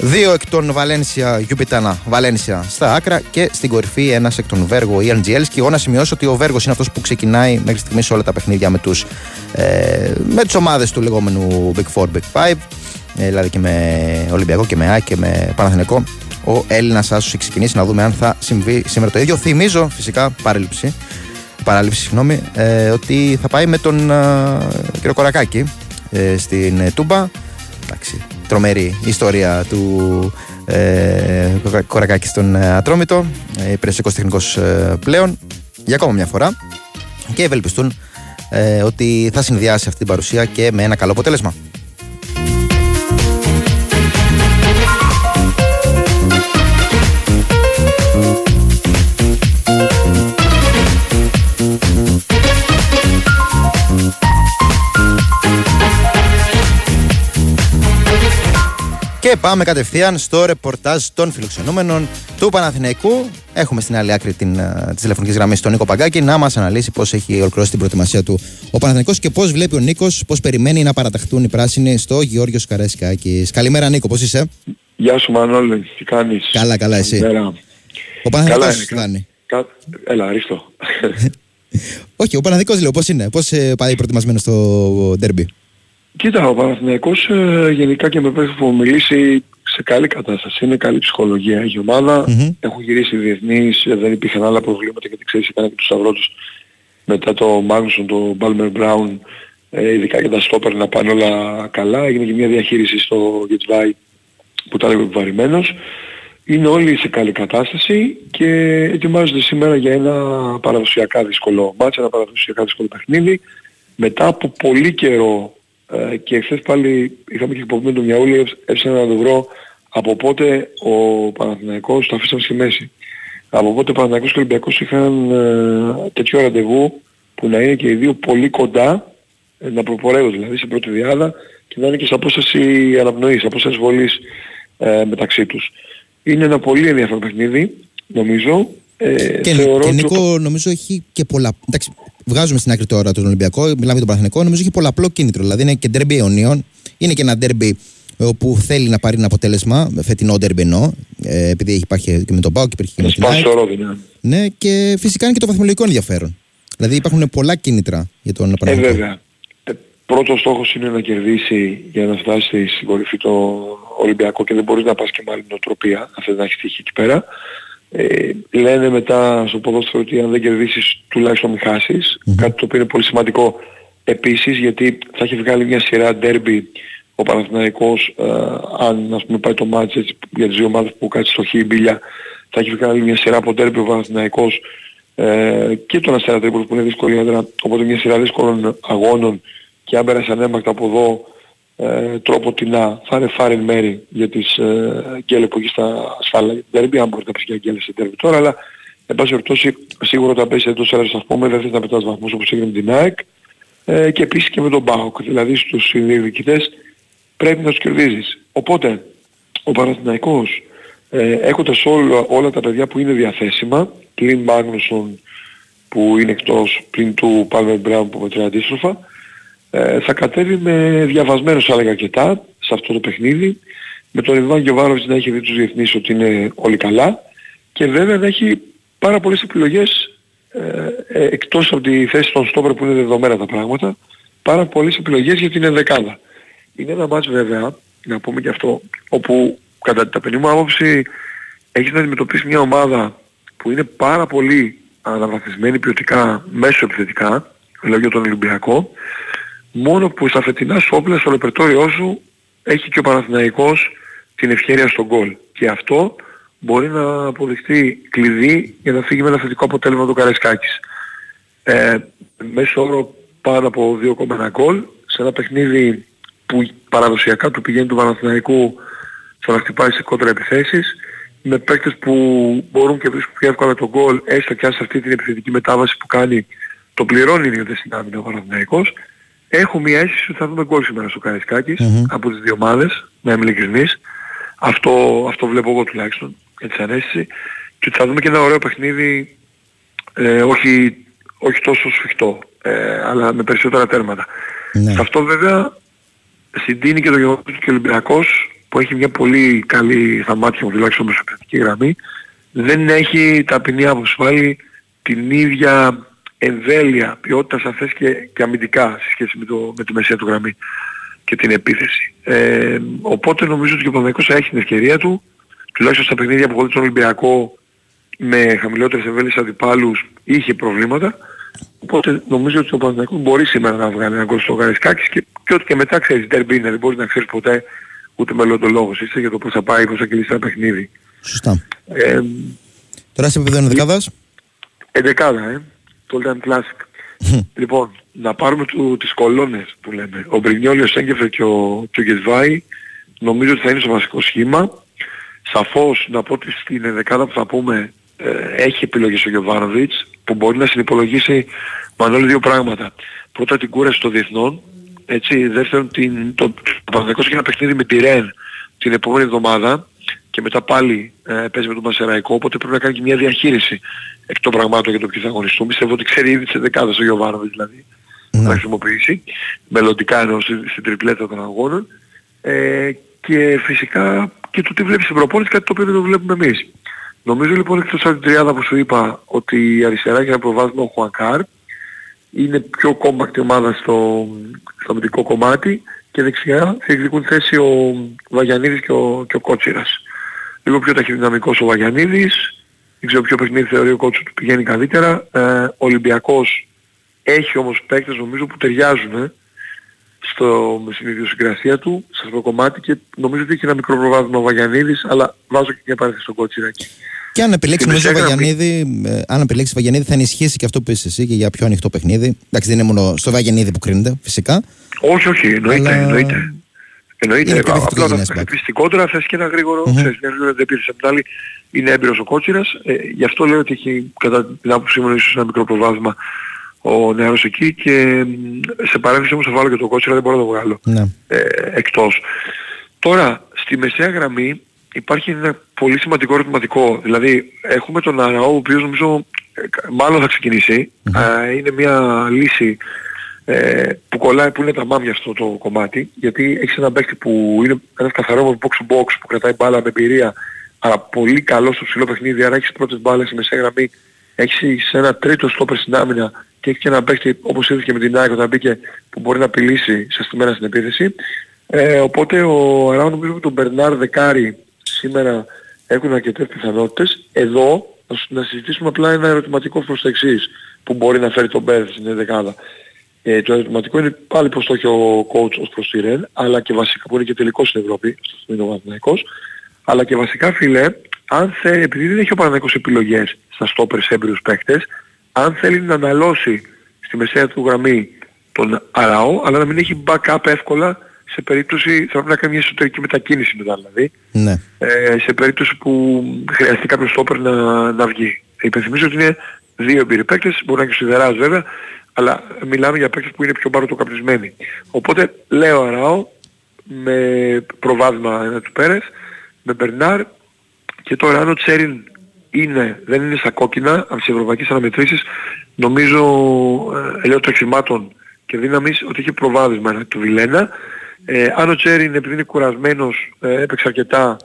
Δύο εκ των Βαλένσια, Γιουπιτάνα, Βαλένσια στα άκρα και στην κορυφή ένας εκ των Βέργο, Ιαν Και εγώ να σημειώσω ότι ο Βέργο είναι αυτός που ξεκινάει μέχρι στιγμής όλα τα παιχνίδια με, τους, ε, με τις ομάδες του λεγόμενου Big Four, Big Five. Ε, δηλαδή και με Ολυμπιακό και με ΑΕΚ και με Παναθηνικό. Ο Έλληνας Άσος έχει ξεκινήσει να δούμε αν θα συμβεί σήμερα το ίδιο. Θυμίζω φυσικά παράληψη, παράληψη συγγνώμη, ε, ότι θα πάει με τον ε, κύριο Κορακάκη ε, στην ε, Τούμπα. Εντάξει, τρομερή ιστορία του ε, Κορακάκη στον ε, Ατρόμητο. Ε, Υπηρεσιακό τεχνικός ε, πλέον για ακόμα μια φορά και ευελπιστούν ε, ότι θα συνδυάσει αυτή την παρουσία και με ένα καλό αποτέλεσμα. Και πάμε κατευθείαν στο ρεπορτάζ των φιλοξενούμενων του Παναθηναϊκού. Έχουμε στην άλλη άκρη την, uh, τη τηλεφωνική γραμμή τον Νίκο Παγκάκη να μας αναλύσει πώς έχει ολοκληρώσει την προετοιμασία του ο Παναθηναϊκός και πώς βλέπει ο Νίκος, πώς περιμένει να παραταχθούν οι πράσινοι στο Γεώργιος Καρέσκακης. Καλημέρα, Νίκο, πώς είσαι; Γεια σου, Μανώλη, τι κάνεις; Καλά, καλά, εσύ. Καλημέρα. Ο Παναθηναϊκός τι κάνει. Κα... Έλα, αριστό. Όχι, ο Παναθηναϊκός λέω, πώς είναι, πώς ε, πάει προετοιμασμένος στο ντέρμπι. Κοίτα, ο Παναθηναϊκός ε, γενικά και με πέφτει που μιλήσει σε καλή κατάσταση. Είναι καλή ψυχολογία η ομάδα. Mm-hmm. Έχουν γυρίσει διεθνείς, ε, δεν υπήρχαν άλλα προβλήματα γιατί ξέρεις έκανε και τους σταυρό τους μετά το Μάγνουσον, το Μπάλμερ Μπράουν, ε, ειδικά για τα στόπερ να πάνε όλα καλά. Έγινε και μια διαχείριση στο Γετβάι που ήταν επιβαρημένος. Είναι όλοι σε καλή κατάσταση και ετοιμάζονται σήμερα για ένα παραδοσιακά δύσκολο μάτς, ένα παραδοσιακά δύσκολο παιχνίδι. Μετά από πολύ καιρό ε, και χθες πάλι είχαμε και εκπομπή με τον Μιαούλη, έψανα να το βρω από πότε ο Παναθηναϊκός το αφήσαμε στη μέση. Από πότε ο Παναθηναϊκός και ο Ολυμπιακός είχαν ε, τέτοιο ραντεβού που να είναι και οι δύο πολύ κοντά, ε, να προπορεύουν δηλαδή σε πρώτη διάδα και να είναι και σε απόσταση αναπνοής, σε απόσταση βολής ε, μεταξύ τους. Είναι ένα πολύ ενδιαφέρον παιχνίδι, νομίζω. Ε, Και, θεωρώ και ότι Νίκο, νομίζω έχει και πολλά. Εντάξει, βγάζουμε στην άκρη τώρα τον Ολυμπιακό, μιλάμε για τον Παναθηναϊκό. Νομίζω έχει πολλαπλό κίνητρο. Δηλαδή είναι και ντέρμπι αιωνίων, είναι και ένα ντέρμπι όπου θέλει να πάρει ένα αποτέλεσμα, φετινό ντέρμπι εννοώ, ε, επειδή έχει υπάρχει και με τον Πάο και υπήρχε και με την σπάσει ΑΕΚ. το ρόδι, ναι. Ναι, και φυσικά είναι και το βαθμολογικό ενδιαφέρον. Δηλαδή υπάρχουν πολλά κίνητρα για τον Ε, Παναθηναϊκό. βέβαια. Ε, πρώτος στόχος είναι να κερδίσει για να φτάσει στην κορυφή το Ολυμπιακό και δεν μπορείς να πας και με άλλη νοοτροπία, αν θες να έχεις τύχη εκεί πέρα. Ε, λένε μετά στο ποδόσφαιρο ότι αν δεν κερδίσεις τουλάχιστον μην χασεις κάτι το οποίο είναι πολύ σημαντικό επίσης γιατί θα έχει βγάλει μια σειρά ντέρμπι ο Παναθηναϊκός ε, αν ας πούμε πάει το μάτς έτσι, για τις δύο ομάδες που κάτσει στο Χίμπιλια θα έχει βγάλει μια σειρά από ντέρμπι ο Παναθηναϊκός ε, και τον Αστέρα Τρίπολης που είναι δύσκολη έδρα οπότε μια σειρά δύσκολων αγώνων. Και αν πέρασε ανέμακτα από εδώ ε, τρόπο τεινά φάρε φάρε μέρη για τις ε, γκέλες που έχει στα ασφάλεια δεν αν μπορεί να πεις για γκέλες σε τέρμι τώρα αλλά εν πάση περιπτώσει σίγουρα όταν πέσει εντός έδρας ας πούμε δεν θες να πετάς βαθμούς όπως έγινε με την ΑΕΚ ε, και επίσης και με τον ΠΑΟΚ δηλαδή στους συνδιοικητές πρέπει να τους κερδίζεις. Οπότε ο Παναθηναϊκός ε, έχοντας όλα, όλα τα παιδιά που είναι διαθέσιμα πλην Μάγνουσον που είναι εκτός πλην του Πάλμερ Μπράουν που μετράει αντίστροφα ε, θα κατέβει με διαβασμένος θα έλεγα αρκετά σε αυτό το παιχνίδι. Με τον Ιβάν Γιωβάνοβιτς να έχει δει τους διεθνείς ότι είναι όλοι καλά. Και βέβαια να έχει πάρα πολλές επιλογές ε, ε, εκτός από τη θέση των στόπερ που είναι δεδομένα τα πράγματα. Πάρα πολλές επιλογές για την ενδεκάδα. Είναι ένα μάτς βέβαια, να πούμε και αυτό, όπου κατά την ταπεινή μου άποψη έχεις να αντιμετωπίσεις μια ομάδα που είναι πάρα πολύ αναβαθμισμένη ποιοτικά μέσω επιθετικά, λέω για τον Ολυμπιακό, μόνο που στα φετινά σου όπλα στο ρεπερτόριό σου έχει και ο Παναθηναϊκός την ευχαίρεια στον γκολ. Και αυτό μπορεί να αποδειχτεί κλειδί για να φύγει με ένα θετικό αποτέλεσμα το Καραϊσκάκης. Ε, μέσω όρο πάνω από 2,1 γκολ σε ένα παιχνίδι που παραδοσιακά του πηγαίνει του Παναθηναϊκού στο να χτυπάει σε κόντρα επιθέσεις με παίκτες που μπορούν και βρίσκουν πιο εύκολα τον γκολ έστω και αν σε αυτή την επιθετική μετάβαση που κάνει το πληρώνει είναι στην άμυνα ο Παναθηναϊκός έχω μια αίσθηση ότι θα δούμε γκολ σήμερα στο καρισκακης από τις δύο ομάδες, να είμαι ειλικρινής. Αυτό, αυτό βλέπω εγώ τουλάχιστον, έτσι ανέστηση. Και ότι θα δούμε και ένα ωραίο παιχνίδι, ε, όχι, όχι τόσο σφιχτό, ε, αλλά με περισσότερα τέρματα. Ναι. Σε αυτό βέβαια συντείνει και το γεγονός ότι και ο Ολυμπιακός που έχει μια πολύ καλή στα μάτια μου τουλάχιστον μεσοπαιδευτική γραμμή δεν έχει ταπεινή άποψη πάλι την ίδια εμβέλεια, ποιότητας σαφές και, και αμυντικά σε σχέση με, το, με τη μεσαία του γραμμή και την επίθεση. Ε, οπότε νομίζω ότι και ο Παναγικός θα έχει την ευκαιρία του, τουλάχιστον στα παιχνίδια που χωρίς τον Ολυμπιακό με χαμηλότερες εμβέλειες αντιπάλους είχε προβλήματα. Οπότε νομίζω ότι ο Παναγικός μπορεί σήμερα να βγάλει ένα γκολ στο Γαρισκάκης και, και ό,τι και μετά ξέρεις, derby είναι, δεν μπορείς να ξέρεις ποτέ ούτε μελλοντολόγος είσαι για το πώς θα πάει, πώς θα κυλήσει ένα παιχνίδι. Σωστά. Ε, Τώρα σε επίπεδο δεκάδας. Εντεκάδα, ε. Το Old Classic. λοιπόν, να πάρουμε του, τις κολόνες που λέμε. Ο Μπρινιόλη, ο Σέγκεφερ και ο, και ο Γεσβάη νομίζω ότι θα είναι στο βασικό σχήμα. Σαφώς να πω ότι στην ενδεκάδα που θα πούμε ε, έχει επιλογές ο Γιωβάνοβιτς που μπορεί να συνυπολογίσει μάλλον δύο πράγματα. Πρώτα την κούραση των διεθνών, έτσι, δεύτερον την, το, το Παναγικός έχει ένα παιχνίδι με τη Ρεν την επόμενη εβδομάδα και μετά πάλι ε, παίζει με τον Μασεραϊκό, οπότε πρέπει να κάνει και μια διαχείριση εκ των πραγμάτων για το ποιοι θα αγωνιστούν. Πιστεύω ότι ξέρει ήδη τις δεκάδες ο Γιωβάνοβιτς δηλαδή να χρησιμοποιήσει, μελλοντικά εννοώ στην, στην τριπλέτα των αγώνων ε, και φυσικά και το τι βλέπει στην προπόνηση, κάτι το οποίο δεν το βλέπουμε εμείς. Νομίζω λοιπόν εκτός από την τριάδα που σου είπα ότι η αριστερά έχει ένα προβάδισμα ο Χουανκάρ, είναι πιο κόμπακτη ομάδα στο, στο αμυντικό κομμάτι και δεξιά θα εκδικούν θέση ο Βαγιανίδης και ο, και ο Κότσιρας. Λίγο πιο ταχυδυναμικός ο Βαγιανίδης, δεν ξέρω ποιο παιχνίδι θεωρεί ο Κότσου του πηγαίνει καλύτερα. Ε, ο Ολυμπιακός έχει όμως παίκτες νομίζω που ταιριάζουν ε, στο, στην ιδιοσυγκρασία του, σε αυτό το κομμάτι και νομίζω ότι έχει ένα μικρό προβάδισμα ο Βαγιανίδης, αλλά βάζω και μια παρένθεση στον Κότσιρακι. Και αν επιλέξεις Στην νομίζω ο μεσαία γραμμή- Βαγιανίδη, ε, αν επιλέξεις Βαγιανίδη θα ενισχύσει και αυτό που είσαι εσύ και για πιο ανοιχτό παιχνίδι. Εντάξει, δεν είναι μόνο στο Βαγιανίδη που κρίνεται, φυσικά. Όχι, όχι, εννοείται, Αλλά- εννοείται. Εννοείται, Είναι πιο απλά δευτερογενές θα back. χτυπήσει την κόντρα, θες και ένα γρήγορο, Μμμ. ξέρεις, μια γρήγορη αντεπίθεση. Απ' την άλλη είναι έμπειρος ο Κότσιρας, ε, γι' αυτό λέω ότι έχει κατά την άποψή μου ίσως ένα μικρό προβάδισμα ο νεαρός εκεί και μ, σε παρένθεση όμως θα βάλω και τον Κότσιρα, δεν μπορώ να το βγάλω Ναι. ε, εκτός. Τώρα, στη μεσαία γραμμή υπάρχει ένα πολύ σημαντικό ερωτηματικό. Δηλαδή έχουμε τον Αραώ ο οποίος νομίζω ε, μάλλον θα ξεκινησει Ε, είναι μια λύση ε, που κολλάει, που είναι τα μάμια αυτό το κομμάτι, γιατί έχεις ένα παίκτη που είναι ένας καθαρός box to box που κρατάει μπάλα με εμπειρία, αλλά πολύ καλός στο ψηλό παιχνίδι, άρα έχεις πρώτες μπάλες στη μεσαία γραμμή, έχεις ένα τρίτο στόπερ στην άμυνα και έχεις και ένα παίκτη όπως είδες και με την ΑΕΚ όταν μπήκε που μπορεί να απειλήσει σε στημένα στην επίθεση. Ε, οπότε ο Αράου νομίζω με τον Μπερνάρ Δεκάρη σήμερα έχουν αρκετές πιθανότητες. Εδώ να συζητήσουμε απλά ένα ερωτηματικό προς το εξής που μπορεί να φέρει τον Μπέρ στην δεκάδα. Ε, το ερωτηματικό είναι πάλι πως το έχει ο coach ως προς τη Ρεν, αλλά και βασικά που είναι και τελικός στην Ευρώπη, αυτό είναι ο Παναθηναϊκός, αλλά και βασικά φίλε, αν θέλει, επειδή δεν έχει ο Παναθηναϊκός επιλογές στα στόπερς σε έμπειρους παίχτες, αν θέλει να αναλώσει στη μεσαία του γραμμή τον Αραώ, αλλά να μην έχει backup εύκολα σε περίπτωση, θα πρέπει να κάνει μια εσωτερική μετακίνηση μετά δηλαδή, Ναι. ε, σε περίπτωση που χρειαστεί κάποιος στόπερ να, να βγει. Υπενθυμίζω ότι είναι δύο εμπειροί παίκτες, μπορεί να είναι και ο Σιδεράς βέβαια, αλλά μιλάμε για παίκτες που είναι πιο παροτοκαπνισμένοι. Οπότε λέω Αράο με προβάδισμα ένα του Πέρες, με Μπερνάρ και τώρα αν ο Τσέριν είναι, δεν είναι στα κόκκινα από τις ευρωπαϊκές αναμετρήσεις νομίζω ε, ε, λέω τρεξιμάτων και δύναμης ότι έχει προβάδισμα ένα του Βιλένα. Ε, αν ο Τσέριν επειδή είναι κουρασμένος ε, έπαιξε αρκετά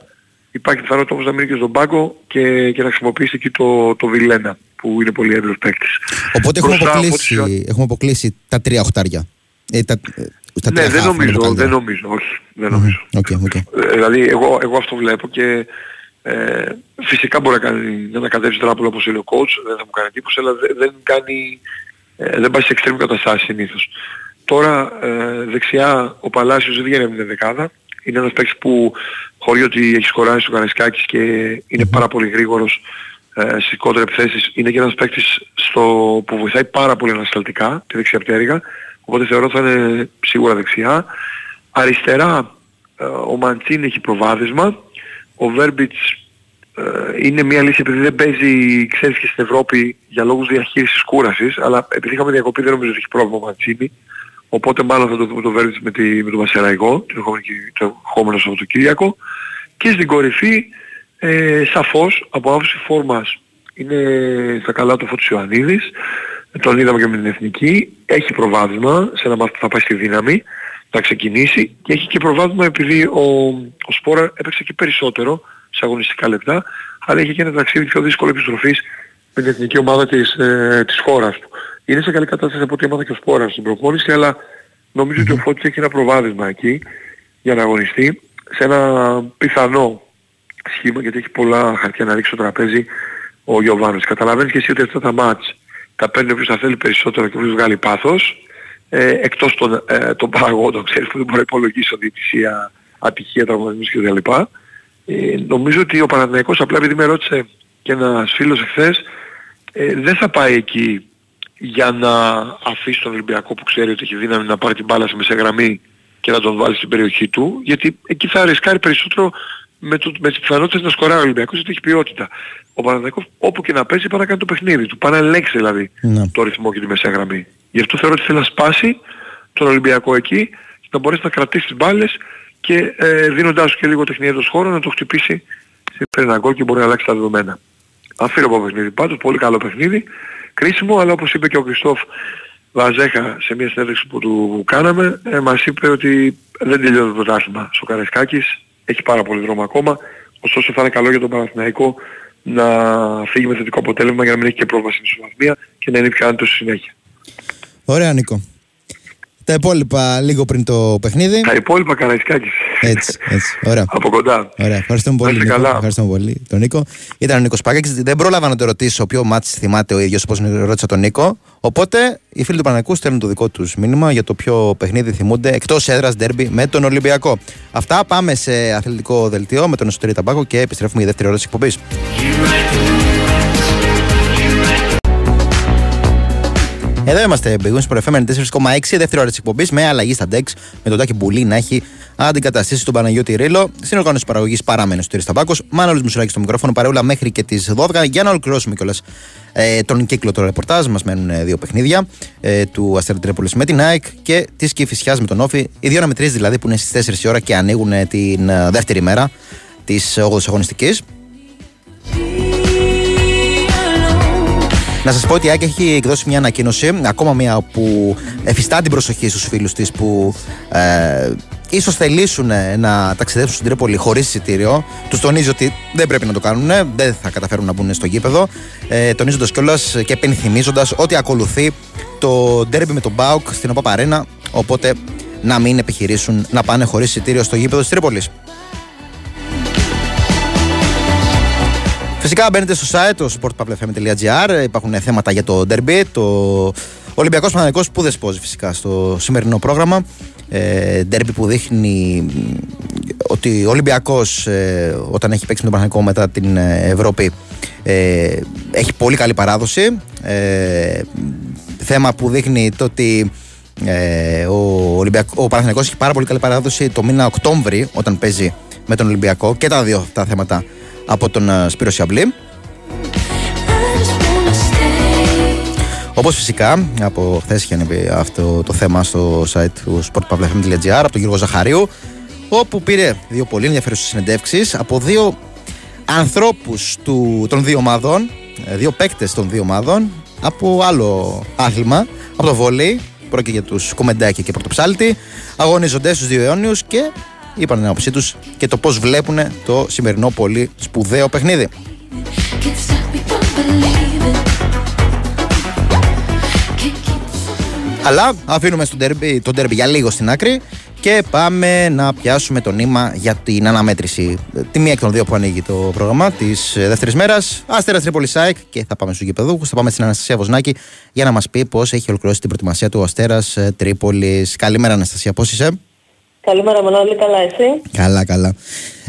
υπάρχει πιθανότητα όμως να μείνει και στον πάγκο και, και να χρησιμοποιήσει εκεί το, το Βιλένα που είναι πολύ έντονος παίκτης. Οπότε έχουμε Μπροστά, αποκλείσει, οπότε- έχουμε αποκλείσει τα τρία οχτάρια. Ε, τα, ε, στα Ναι, τρία δεν χαφ, είναι το νομίζω, καλύτερο. δεν νομίζω, όχι, δεν νομίζω. OK, OK. Ε, Δηλαδή εγώ, εγώ αυτό βλέπω και ε, φυσικά μπορεί να κάνει να ανακατεύσει τράπουλα όπως είναι ο coach, δεν θα μου κάνει εντύπωση, αλλά δεν, δεν κάνει, ε, δεν πάει σε extreme καταστάσεις συνήθως. Τώρα ε, δεξιά ο Παλάσιος δεν βγαίνει από την δεκάδα. Είναι ένας παίκτης που χωρί ότι έχει σκοράσει στο Καραϊσκάκης και είναι πάρα πολύ γρήγορος ε, στις κόντρα επιθέσεις. Είναι και ένας παίκτης στο, που βοηθάει πάρα πολύ ανασταλτικά τη δεξιά πτέρυγα. Οπότε θεωρώ θα είναι σίγουρα δεξιά. Αριστερά ε, ο Μαντσίν έχει προβάδισμα. Ο Βέρμπιτς ε, είναι μια λύση επειδή δεν παίζει, ξέρεις και στην Ευρώπη για λόγους διαχείρισης κούρασης, αλλά επειδή είχαμε διακοπή δεν νομίζω ότι έχει πρόβλημα ο Μαντσίνη. Οπότε μάλλον θα το δούμε το Βέρμπιτς με, τη, με τον Βασεραϊκό, το ερχόμενο, Κυρι- το ερχόμενο Σαββατοκύριακο. Και στην κορυφή, ε, σαφώς, από άποψη φόρμας, είναι στα καλά του Φώτης Ιωαννίδης. Τον είδαμε και με την Εθνική. Έχει προβάδισμα σε ένα μάθημα που θα πάει στη δύναμη να ξεκινήσει και έχει και προβάδισμα επειδή ο, ο Σπόρα έπαιξε και περισσότερο σε αγωνιστικά λεπτά αλλά έχει και ένα ταξίδι πιο δύσκολο επιστροφής με την εθνική ομάδα της, ε, της χώρας του. Είναι σε καλή κατάσταση από ό,τι έμαθα και ο Σπόρας στην προπόνηση αλλά νομίζω ότι ο Φώτης έχει ένα προβάδισμα εκεί για να αγωνιστεί σε ένα πιθανό σχήμα γιατί έχει πολλά χαρτιά να ρίξει στο τραπέζι ο Γιωβάνος. Καταλαβαίνεις και εσύ ότι αυτά τα μάτς τα παίρνει όποιος θα θέλει περισσότερο και όποιος βγάλει πάθος ε, εκτός των, ε, των παραγόντων, ξέρεις, που δεν μπορεί να υπολογίσει ο διαιτησία, ατυχία, τραυματισμούς κλπ. Ε, νομίζω ότι ο Παναθηναϊκός απλά επειδή με ρώτησε και ένας φίλος εχθές, ε, δεν θα πάει εκεί για να αφήσει τον Ολυμπιακό που ξέρει ότι έχει δύναμη να πάρει την μπάλα σε μεσαία γραμμή και να τον βάλει στην περιοχή του, γιατί εκεί θα ρισκάρει περισσότερο με, το, με τις πιθανότητες να σκοράει ο Ολυμπιακός γιατί έχει ποιότητα. Ο Παναθηναϊκός όπου και να παίζει πάει να κάνει το παιχνίδι του, πάει να ελέγξει δηλαδή Ναι. το ρυθμό και τη μεσαία γραμμή. Γι' αυτό θεωρώ ότι θέλει να σπάσει τον Ολυμπιακό εκεί και να μπορέσει να κρατήσει τις μπάλες και ε, δίνοντάς του και λίγο τεχνιέτος χώρο να το χτυπήσει σε ένα γκολ και μπορεί να αλλάξει τα δεδομένα. Αφήνω παιχνίδι πάντως, πολύ καλό παιχνίδι, κρίσιμο, αλλά όπως είπε και ο Κριστόφ Βαζέχα σε μια συνέντευξη που του κάναμε, ε, μας είπε ότι δεν τελειώνει το πρωτάθλημα στο Καραϊσκάκης, έχει πάρα πολύ δρόμο ακόμα, ωστόσο θα είναι καλό για τον Παναθηναϊκό να φύγει με θετικό αποτέλεσμα για να μην έχει και πρόβλημα στην ισοβαθμία και να είναι πιο άνετος στη συνέχεια. Ωραία, Νίκο. Τα υπόλοιπα λίγο πριν το παιχνίδι. Τα υπόλοιπα Καραϊσκάκης. Έτσι, έτσι. Ωραία. Από κοντά. Ωραία. Ευχαριστούμε πολύ. Να είστε Νίκο. καλά. Ευχαριστούμε πολύ τον Νίκο. Ήταν ο Νίκος Πάκακη. Δεν πρόλαβα να το ρωτήσω ποιο μάτι θυμάται ο ίδιος όπως ρώτησα τον Νίκο. Οπότε οι φίλοι του Παναγικού στέλνουν το δικό τους μήνυμα για το ποιο παιχνίδι θυμούνται εκτός έδρας ντέρμπι με τον Ολυμπιακό. Αυτά πάμε σε αθλητικό δελτίο με τον Εσωτερή Ταμπάκο και επιστρέφουμε για δεύτερη ώρα της εκπομπής. Εδώ είμαστε, Big Wings Pro FM 4,6, δεύτερη ώρα της εκπομπής με αλλαγή στα DEX με τον Τάκη Μπουλή να έχει αντικαταστήσει τον Παναγιώτη Ρίλο. Στην οργάνωση παραγωγής παραμένει στο Ταμπάκο. Μάνολος Μουσουράκη στο μικρόφωνο, παρεούλα μέχρι και τις 12. Για να ολοκληρώσουμε κιόλας ε, τον κύκλο του ρεπορτάζ, μας μένουν ε, δύο παιχνίδια ε, του Αστέρα Τρίπολης με την ΑΕΚ και της Κυφυσιά με τον Όφη. Οι δύο αναμετρήσεις δηλαδή που είναι στις 4 η ώρα και ανοίγουν ε, την ε, δεύτερη μέρα της 8ης αγωνιστικής. Να σας πω ότι η Άκη έχει εκδώσει μια ανακοίνωση, ακόμα μια που εφιστά την προσοχή στους φίλους της που ε, ίσως θελήσουν να ταξιδέψουν στην Τρίπολη χωρίς εισιτήριο. Τους τονίζει ότι δεν πρέπει να το κάνουν, δεν θα καταφέρουν να μπουν στο γήπεδο. Ε, Τονίζοντας κιόλας και επενθυμίζοντας ότι ακολουθεί το ντέρμπι με τον Μπάουκ στην ΟΠΑΠΑΡΕΝΑ. Οπότε να μην επιχειρήσουν να πάνε χωρίς εισιτήριο στο γήπεδο της Τρίπολης. Φυσικά μπαίνετε στο site το sportpavlefm.gr. Υπάρχουν θέματα για το derby. Το Ολυμπιακός Παναγικός που δεσπόζει φυσικά στο σημερινό πρόγραμμα. Ε, derby που δείχνει ότι ο Ολυμπιακός ε, όταν έχει παίξει με τον Παναγικό μετά την ε, Ευρώπη ε, έχει πολύ καλή παράδοση. Ε, θέμα που δείχνει το ότι ε, ο, Ολυμπιακό, ο Παναθηναϊκός έχει πάρα πολύ καλή παράδοση το μήνα Οκτώβρη όταν παίζει με τον Ολυμπιακό και τα δύο αυτά θέματα από τον ε, Σπύρο Σιαμπλή. Όπως φυσικά από χθες είχε ανέβει αυτό το θέμα στο site του sportpavlefm.gr από τον Γιώργο Ζαχαρίου, όπου πήρε δύο πολύ ενδιαφέρουσες συνεντεύξεις από δύο ανθρώπους των δύο ομάδων, ε, δύο παίκτες των δύο ομάδων, από άλλο άθλημα, από το βόλεϊ, πρόκειται για τους Κομμεντάκη και Πρωτοψάλτη, αγωνίζονται στους δύο αιώνιους και είπαν την άποψή τους και το πώς βλέπουν το σημερινό πολύ σπουδαίο παιχνίδι. Αλλά αφήνουμε στον derby, τον derby για λίγο στην άκρη και πάμε να πιάσουμε το νήμα για την αναμέτρηση. Τη μία εκ των δύο που ανοίγει το πρόγραμμα της δεύτερης μέρας. Άστερα Τρίπολης ΣΑΕΚ και θα πάμε στους γηπεδούχους. Θα πάμε στην Αναστασία Βοσνάκη για να μας πει πώς έχει ολοκληρώσει την προετοιμασία του Αστέρας Τρίπολης. Καλημέρα, Αναστασία, πώς είσαι; Καλημέρα, Μανώλη, καλά εσύ; Καλά, καλά.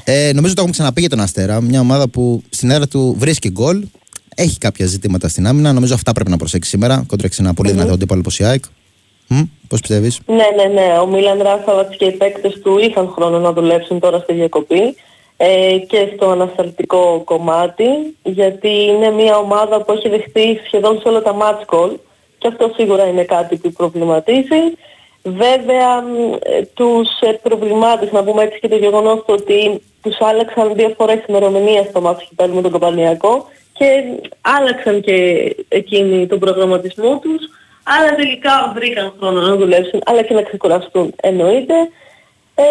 Ε, νομίζω το έχουμε ξαναπεί για τον Αστέρα. Μια ομάδα που στην έδρα του βρίσκει γκολ. Έχει κάποια ζητήματα στην άμυνα. Νομίζω αυτά πρέπει να προσέξει σήμερα. Κόντρεξε ένα πολύ mm-hmm. δυνατό αντίπαλο όπως η ΑΕΚ. Πώς πιστεύεις; Ναι, ναι, ναι. Ο Μίλαν Ράφαβατς και οι παίκτες του είχαν χρόνο να δουλέψουν τώρα στη διακοπή ε, και στο ανασταλτικό κομμάτι γιατί είναι μια ομάδα που έχει δεχτεί σχεδόν σε όλα τα match call και αυτό σίγουρα είναι κάτι που προβληματίζει. Βέβαια, ε, τους ε, προβλημάτισε να πούμε έτσι και το γεγονός ότι τους άλλαξαν δύο φορές ημερομηνία στο μάτι πάλι με τον Καπανιακό και άλλαξαν και εκείνοι τον προγραμματισμό τους, αλλά τελικά βρήκαν χρόνο να δουλέψουν, αλλά και να ξεκουραστούν εννοείται. Ε,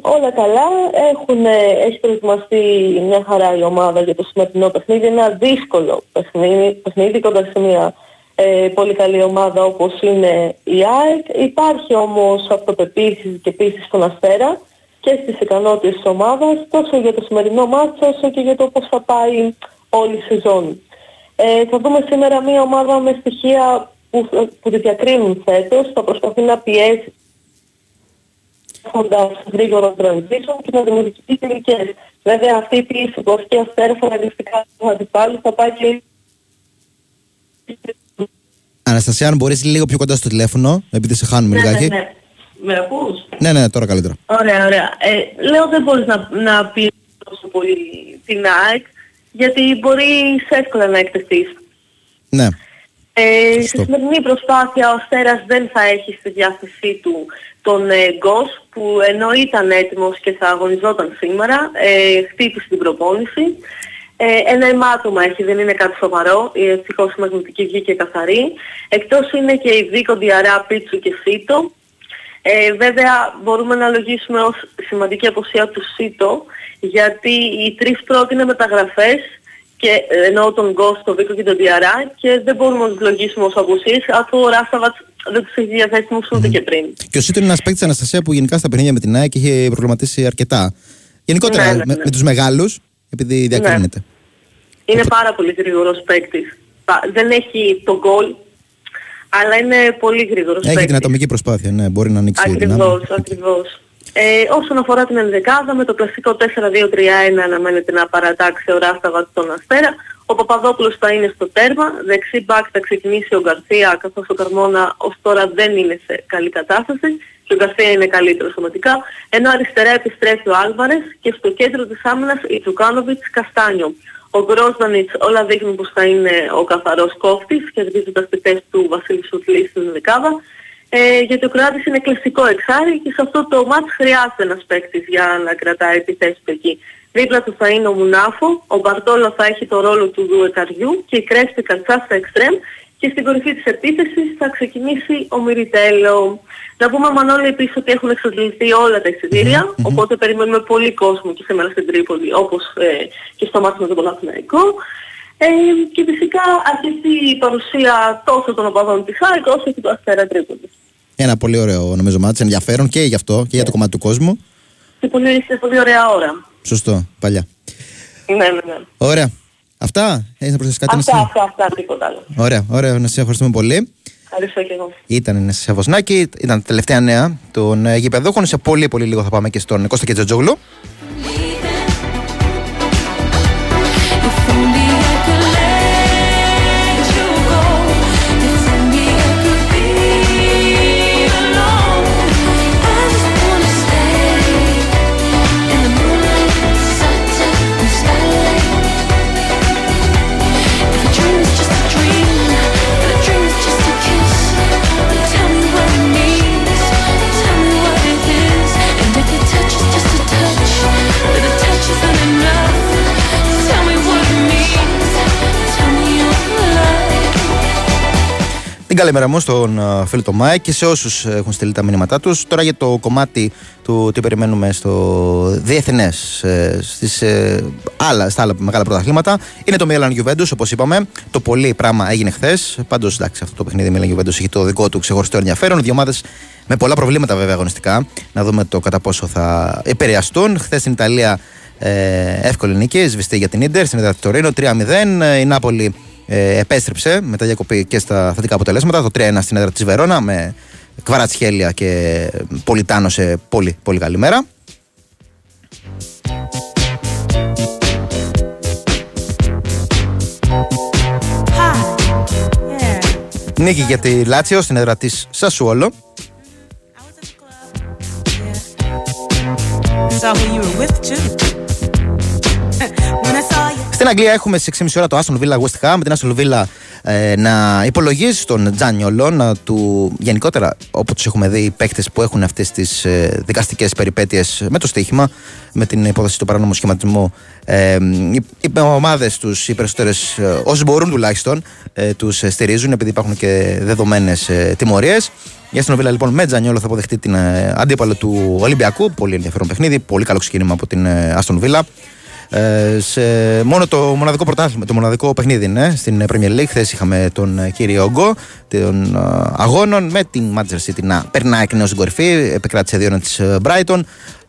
όλα καλά, Έχουν, έχει προετοιμαστεί μια χαρά η ομάδα για το σημερινό παιχνίδι, ένα δύσκολο παιχνίδι, παιχνίδι κοντά σε μια ε, πολύ καλή ομάδα όπως είναι η ΑΕΚ. Υπάρχει όμως αυτοπεποίθηση και πίστη στον Αστέρα και στις ικανότητες της ομάδας τόσο για το σημερινό μάτσο όσο και για το πώς θα πάει όλη η σεζόν. Ε, θα δούμε σήμερα μια ομάδα με στοιχεία που, που τη διακρίνουν φέτος, θα προσπαθεί να πιέσει έχοντας γρήγορο transition και να δημιουργηθεί τελικές. Βέβαια αυτή η πίεση που έχει αστέρα φαναλιστικά του αντιπάλου θα πάει και Αναστασία, αν μπορείς λίγο πιο κοντά στο τηλέφωνο, επειδή σε χάνουμε ναι, λιγάκι. Ναι, ναι. Με ακούς; Ναι, ναι, τώρα καλύτερα. Ωραία, ωραία. Ε, λέω δεν μπορείς να, να πεις τόσο πολύ την ΑΕΚ, γιατί μπορεί εύκολα να εκτεθείς. Ναι. Ε, στη σημερινή προσπάθεια ο Αστέρας δεν θα έχει στη διάθεσή του τον ε, Γκος που ενώ ήταν έτοιμος και θα αγωνιζόταν σήμερα, ε, χτύπησε την προπόνηση. Ε, ένα αιμάτωμα έχει, δεν είναι κάτι σοβαρό, η ευτυχώς η μαγνητική βγήκε καθαρή. Εκτός είναι και η δίκο διαρά πίτσου και φύτο. Ε, βέβαια μπορούμε να λογίσουμε ως σημαντική αποσία του ΣΥΤΟ γιατί οι τρεις πρώτοι είναι μεταγραφές και εννοώ τον Γκος, τον Βίκο και τον Διαρά και δεν μπορούμε να τους λογίσουμε ως αποσίες αφού ο Ράσταβατς δεν τους έχει διαθέσιμους ούτε mm. και πριν. Και ο ΣΥΤΟ είναι ένας παίκτης Αναστασία που γενικά στα παιχνίδια με την ΑΕΚ είχε προβληματίσει αρκετά. Γενικότερα ναι, ναι, ναι. Με, με τους μεγάλους επειδή ναι. διακρίνεται. Ναι. Είναι πάρα πολύ γρήγορος παίκτης. Δεν έχει το γκολ, αλλά είναι πολύ γρήγορος Έχει παίκτης. την ατομική προσπάθεια, ναι, μπορεί να ανοίξει Ακριβώς, ακριβώς. Ε, όσον αφορά την ενδεκάδα, με το κλασικό 4-2-3-1 αναμένεται να παρατάξει ο Ράσταβα στον Αστέρα. Ο Παπαδόπουλος θα είναι στο τέρμα, δεξί μπακ θα ξεκινήσει ο Γκαρθία, καθώς ο Καρμόνα ως τώρα δεν είναι σε καλή κατάσταση και ο Γκαρθία είναι καλύτερος σωματικά, ενώ αριστερά επιστρέφει ο Άλβαρες και στο κέντρο της άμυνας η Τσουκάνοβιτς Καστάνιο. Ο Γκρόσδανιτς όλα δείχνουν πως θα είναι ο καθαρός κόφτης, κερδίζοντας τη θέση του Βασίλη Σουτλή στην δεκάδα. Ε, γιατί ο Κράτης είναι κλασικό εξάρι και σε αυτό το μάτς χρειάζεται ένας παίκτης για να κρατάει τη θέση του εκεί. Δίπλα του θα είναι ο Μουνάφο, ο Μπαρτόλο θα έχει το ρόλο του Δουεκαριού και η Κρέσπη Καρτσάς στα εξτρέμ και στην κορυφή της επίθεσης θα ξεκινήσει ο Μυριτέλο. Να πούμε Μανώλη επίσης ότι έχουν εξαντληθεί όλα τα εισιτηρια οπότε περιμένουμε πολύ κόσμο και σήμερα στην Τρίπολη όπως ε, και στο μάτι με τον Παναθηναϊκό. Ε, και φυσικά αρχίσει η παρουσία τόσο των οπαδών της ΑΕΚ όσο και του Αστέρα Τρίπολη. Ένα πολύ ωραίο νομίζω μάτς, ενδιαφέρον και γι' αυτό και για το κομμάτι του κόσμου. Και πολύ, σε πολύ ωραία ώρα. Σωστό, παλιά. Ναι, ναι, ναι. Ωραία. Αυτά, έχεις να προσθέσεις κάτι Αυτά, εσύ; αυτά, αυτά, τίποτα άλλο. Ωραία, ωραία, να σε ευχαριστούμε πολύ. Ευχαριστώ και εγώ. Ήταν σε Βοσνάκη, ήταν τα τελευταία νέα των ε, γηπεδούχων. Σε πολύ πολύ λίγο θα πάμε και στον Κώστα Κετζοτζόγλου. Την καλημέρα μου στον ε, φίλο το Μάη και σε όσους έχουν στείλει τα μηνύματά τους. Τώρα για το κομμάτι του τι περιμένουμε στο διεθνές, στις, ε, άλλα, στα άλλα μεγάλα πρωταθλήματα. Είναι το Μίλαν Juventus, όπως είπαμε. Το πολύ πράγμα έγινε χθες. Πάντως, εντάξει, αυτό το παιχνίδι Μίλαν Juventus έχει το δικό του ξεχωριστό ενδιαφέρον. Δύο ομάδες με πολλά προβλήματα βέβαια αγωνιστικά. Να δούμε το κατά πόσο θα επηρεαστούν. Χθες στην Ιταλία ε, εύκολη νίκη, σβηστή για την Ιντερ, στην Ιντερ Τωρίνο 3-0. Η Νάπολη ε, επέστρεψε μετά διακοπή και στα θετικά αποτελέσματα. Το 3-1 στην έδρα της Βερόνα με Κβαρατσχέλια και Πολιτάνο σε πολύ, πολύ καλή μέρα. Νίκη για τη Λάτσιο στην έδρα της Σασουόλο. Saw Στην Αγγλία έχουμε στις 6.30 ώρα το Aston Villa West Ham με την Aston Villa ε, να υπολογίζεις τον Τζάνιολο να του γενικότερα όπως τους έχουμε δει οι παίκτες που έχουν αυτές τις ε, δικαστικές περιπέτειες με το στοίχημα, με την υπόθεση του παράνομου σχηματισμού. Ε, οι οι ομάδες τους, οι περισσότερες, ε, όσοι μπορούν τουλάχιστον, ε, τους στηρίζουν επειδή υπάρχουν και δεδομένες ε, τιμωρίες. Η Aston Villa λοιπόν με Τζανιόλο θα αποδεχτεί την ε, αντίπαλο του Ολυμπιακού. Πολύ ενδιαφέρον παιχνίδι. Πολύ καλό ξεκίνημα από την ε, Aston Villa. Ε, σε μόνο το μοναδικό πρωτάθλημα, το μοναδικό παιχνίδι είναι στην Premier League. Χθες είχαμε τον ε, κύριο Ογκό των ε, αγώνων με την Manchester City να περνάει εκ νέου στην κορυφή. Επεκράτησε δύο τη Brighton.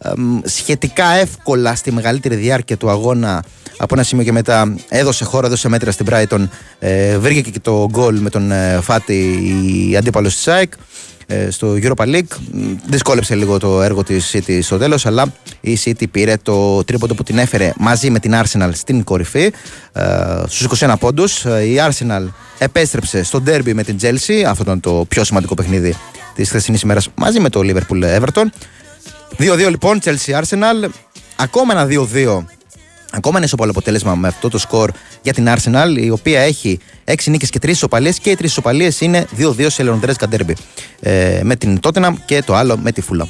Ε, μ, σχετικά εύκολα στη μεγαλύτερη διάρκεια του αγώνα από ένα σημείο και μετά έδωσε χώρο, έδωσε μέτρα στην Brighton. Ε, βρήκε και το γκολ με τον ε, Φάτι η αντίπαλος της ΣΑΕΚ ε, στο Europa League. Μ, Δυσκόλεψε λίγο το έργο της City στο τέλος, αλλά η City πήρε το τρίποντο που την έφερε μαζί με την Arsenal στην κορυφή ε, στους 21 πόντους. Η Arsenal επέστρεψε στο derby με την Chelsea. Αυτό ήταν το πιο σημαντικό παιχνίδι της χθεσινής ημέρας μαζί με το Liverpool Everton. 2-2 λοιπόν, Chelsea Arsenal. Ακόμα ένα 2-2 Ακόμα ένα ισοπαλό αποτέλεσμα με αυτό το σκορ για την Arsenal, η οποία έχει 6 νίκες και 3 ισοπαλίε και οι 3 ισοπαλίε είναι 2-2 σε Λεονδρέσκα Derby. Ε, με την Tottenham και το άλλο με τη Φούλα.